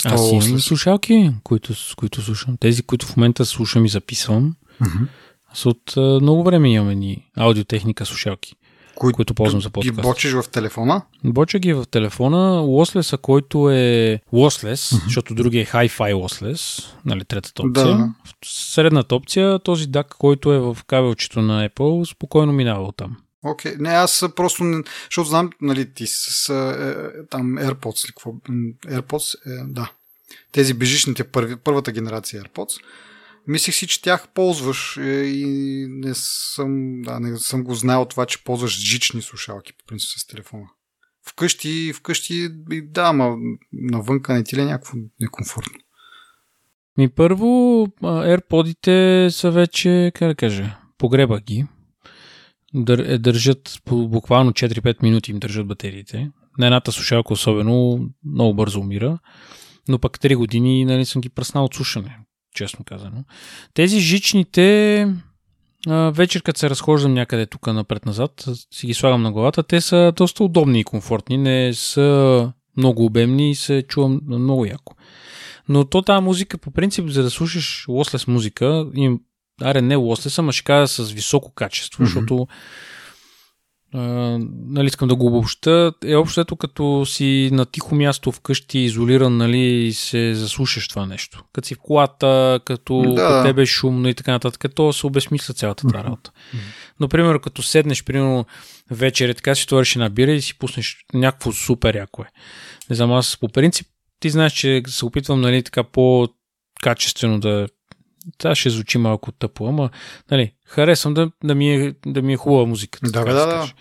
Аз имам слушалки, които, с които слушам. Тези, които в момента слушам и записвам. Mm-hmm. Аз от много време имаме ни аудиотехника слушалки които, които ползвам за подкаст. Ги бочиш в телефона? Боча ги в телефона. Lossless, който е lossless, mm-hmm. защото другия е Hi-Fi lossless, нали, третата опция. Да. Средната опция, този DAC, който е в кабелчето на Apple, спокойно минава от там. Окей, okay. не, аз просто, защото знам, нали, ти с е, там AirPods или какво, AirPods, е, да, тези бежичните първи, първата генерация AirPods, Мислих си, че тях ползваш е, и не съм, да, не съм го знал това, че ползваш жични слушалки по принцип с телефона. Вкъщи, вкъщи, да, ама навънка не ти ли е някакво некомфортно? Ми първо, AirPodите са вече, как да кажа, погреба ги. Дър, е, държат по буквално 4-5 минути им държат батериите. На едната слушалка особено много бързо умира. Но пък 3 години нали, съм ги пръснал от слушане честно казано. Тези жичните вечер, като се разхождам някъде тук напред-назад, си ги слагам на главата, те са доста удобни и комфортни, не са много обемни и се чувам много яко. Но то тази музика, по принцип, за да слушаш лослес музика, им, аре не лослес, ама ще кажа с високо качество, mm-hmm. защото нали, искам да го обобща, е общото като си на тихо място вкъщи, изолиран, нали, и се заслушаш това нещо. Като си в колата, като да. тебе е шумно и така нататък, то се обесмисля цялата тази работа. Но, примерно, като седнеш, примерно, вечер, е така си твориш една бира и си пуснеш някакво супер яко е. Не знам, аз по принцип, ти знаеш, че се опитвам, нали, така по-качествено да това ще звучи малко тъпо, ама нали, харесвам да, да, ми, е, да ми е хубава музика. Да, да, да, да.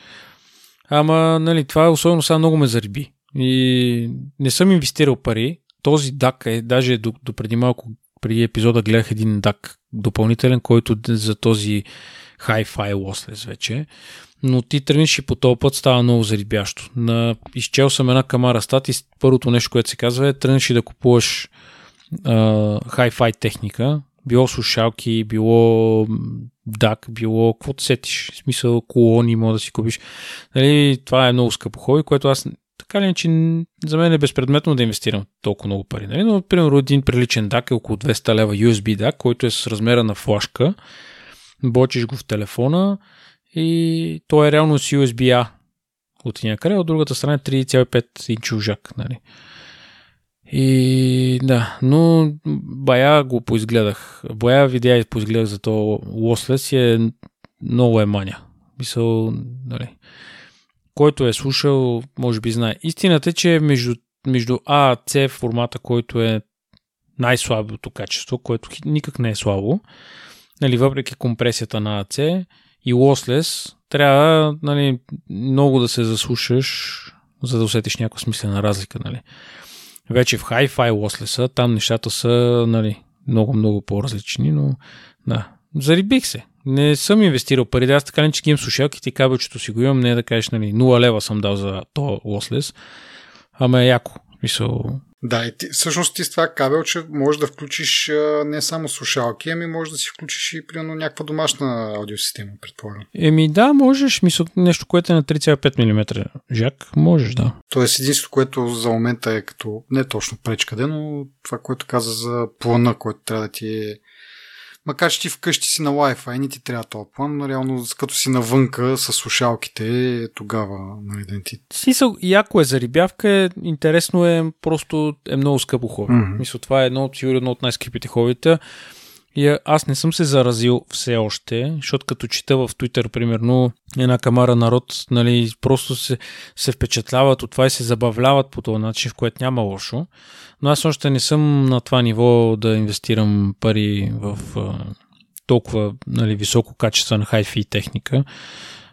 Ама нали, това особено сега много ме зариби. И не съм инвестирал пари. Този дак е, даже до, до преди малко, преди епизода гледах един дак допълнителен, който за този Hi-Fi lossless вече. Но ти тръгнеш и по този път става много зарибящо. На, изчел съм една камара стат и първото нещо, което се казва е тръгнеш и да купуваш uh, hi-fi техника, било слушалки, било дак, било каквото сетиш. В смисъл колони може да си купиш. Нали, това е много скъпо хобби, което аз така ли, че за мен е безпредметно да инвестирам толкова много пари. Нали? Но, примерно, един приличен дак е около 200 лева USB дак, който е с размера на флашка. Бочиш го в телефона и то е реално с USB-A от някъде, от другата страна е 3,5 инчов жак. Нали? И да, но бая го поизгледах. Бая видеа и поизгледах за то Lossless е много е маня. Мисъл, нали. Който е слушал, може би знае. Истината е, че между, между А и C формата, който е най-слабото качество, което никак не е слабо, нали, въпреки компресията на AC и Lossless, трябва нали, много да се заслушаш, за да усетиш някаква смислена разлика. Нали. Вече в Hi-Fi Lossless, там нещата са нали, много, много по-различни, но да, зарибих се. Не съм инвестирал пари, аз така не че имам слушалките и кабелчето си го имам, не е да кажеш, нали, 0 лева съм дал за то Lossless, ама е яко. Мисъл, да, и ти, всъщност ти с това кабелче можеш да включиш а, не само слушалки, ами можеш да си включиш и примерно някаква домашна аудиосистема, предполагам. Еми да, можеш, мисъл, нещо, което е на 3,5 мм жак, можеш, да. Тоест единството, което за момента е като не точно пречкаде, но това, което каза за плана, който трябва да ти е макар че ти вкъщи си на Wi-Fi, не ти трябва този план, но реално като си навънка с слушалките, тогава нали, да ти... Смисъл, яко е за рибявка, е, интересно е, просто е много скъпо хобби. Mm-hmm. Мисля, това е едно от, едно от най-скъпите хобита. И аз не съм се заразил все още, защото като чета в Twitter, примерно, една камара народ, нали, просто се, се впечатляват от това и се забавляват по този начин, в което няма лошо. Но аз още не съм на това ниво да инвестирам пари в толкова нали, високо качество на hi-fi техника.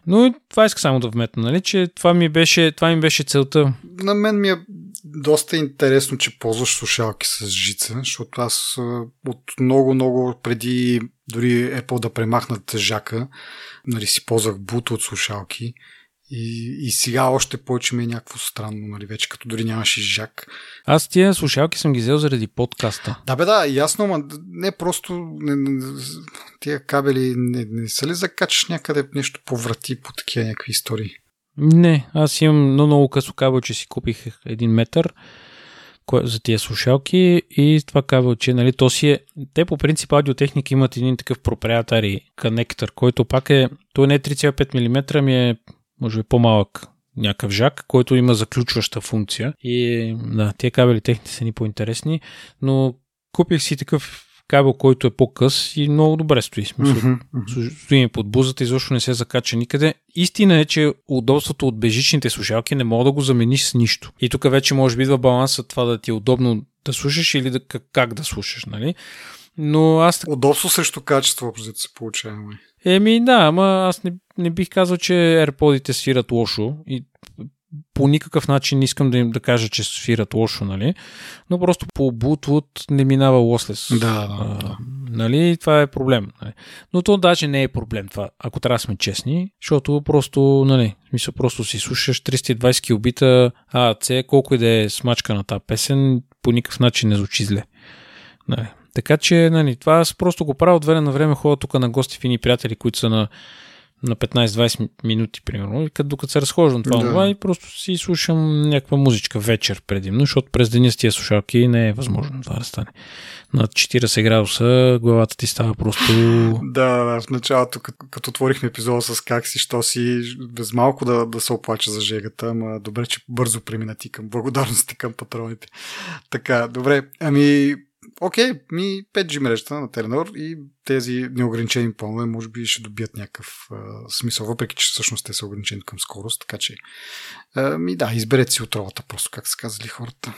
Но това иска само да вметна, нали, че това ми беше, това ми беше целта. На мен ми е доста интересно, че ползваш слушалки с жица, защото аз от много-много преди дори Apple да премахнат жака, нали, си ползвах буто от слушалки и, и сега още повече ми е някакво странно, нали, вече като дори нямаш и жак. Аз тия слушалки съм ги взел заради подкаста. Да бе, да, ясно, но не просто не, не, тия кабели не, не са ли закачаш някъде нещо по врати по такива някакви истории? Не, аз имам много, много късо кабел, че си купих един метър за тия слушалки и това кабелче, нали, то си е... Те по принцип аудиотехника имат един такъв проприятари коннектор, който пак е... Той не е 3,5 мм, ми е може би по-малък някакъв жак, който има заключваща функция. И да, тия кабели техните са ни по-интересни, но купих си такъв кабел, който е по-къс и много добре стои. Смисъл, mm-hmm. Стои ми под бузата, изобщо не се закача никъде. Истина е, че удобството от бежичните слушалки не мога да го замениш с нищо. И тук вече може би идва баланса това да ти е удобно да слушаш или да, как, да слушаш, нали? Но аз... Удобство срещу качество, се получава. Еми да, ама аз не, не бих казал, че AirPods свират лошо и по никакъв начин не искам да им да кажа, че свират лошо, нали? Но просто по Bluetooth не минава lossless. Да, да, да. нали? Това е проблем. Нали? Но то даже не е проблем това, ако трябва да сме честни, защото просто, нали, смисъл, просто си слушаш 320 килобита АЦ, колко и да е смачка на тази песен, по никакъв начин не звучи зле. Нали. Така че, нали, това аз просто го правя от време на време, ходя тук на гости фини приятели, които са на на 15-20 минути, примерно, докато се разхождам това, да. и просто си слушам някаква музичка вечер предимно, защото през деня с тия слушалки не е възможно това да стане. На 40 градуса главата ти става просто... да, да, в началото, като, като отворихме епизода с как си, що си, без малко да, да се оплача за жегата, ама добре, че бързо премина ти към благодарности към патроните. Така, добре, ами окей, ми 5G мрежата на Теленор и тези неограничени планове може би ще добият някакъв а, смисъл, въпреки че всъщност те са ограничени към скорост, така че а, ми да, изберете си отровата, просто как са казали хората.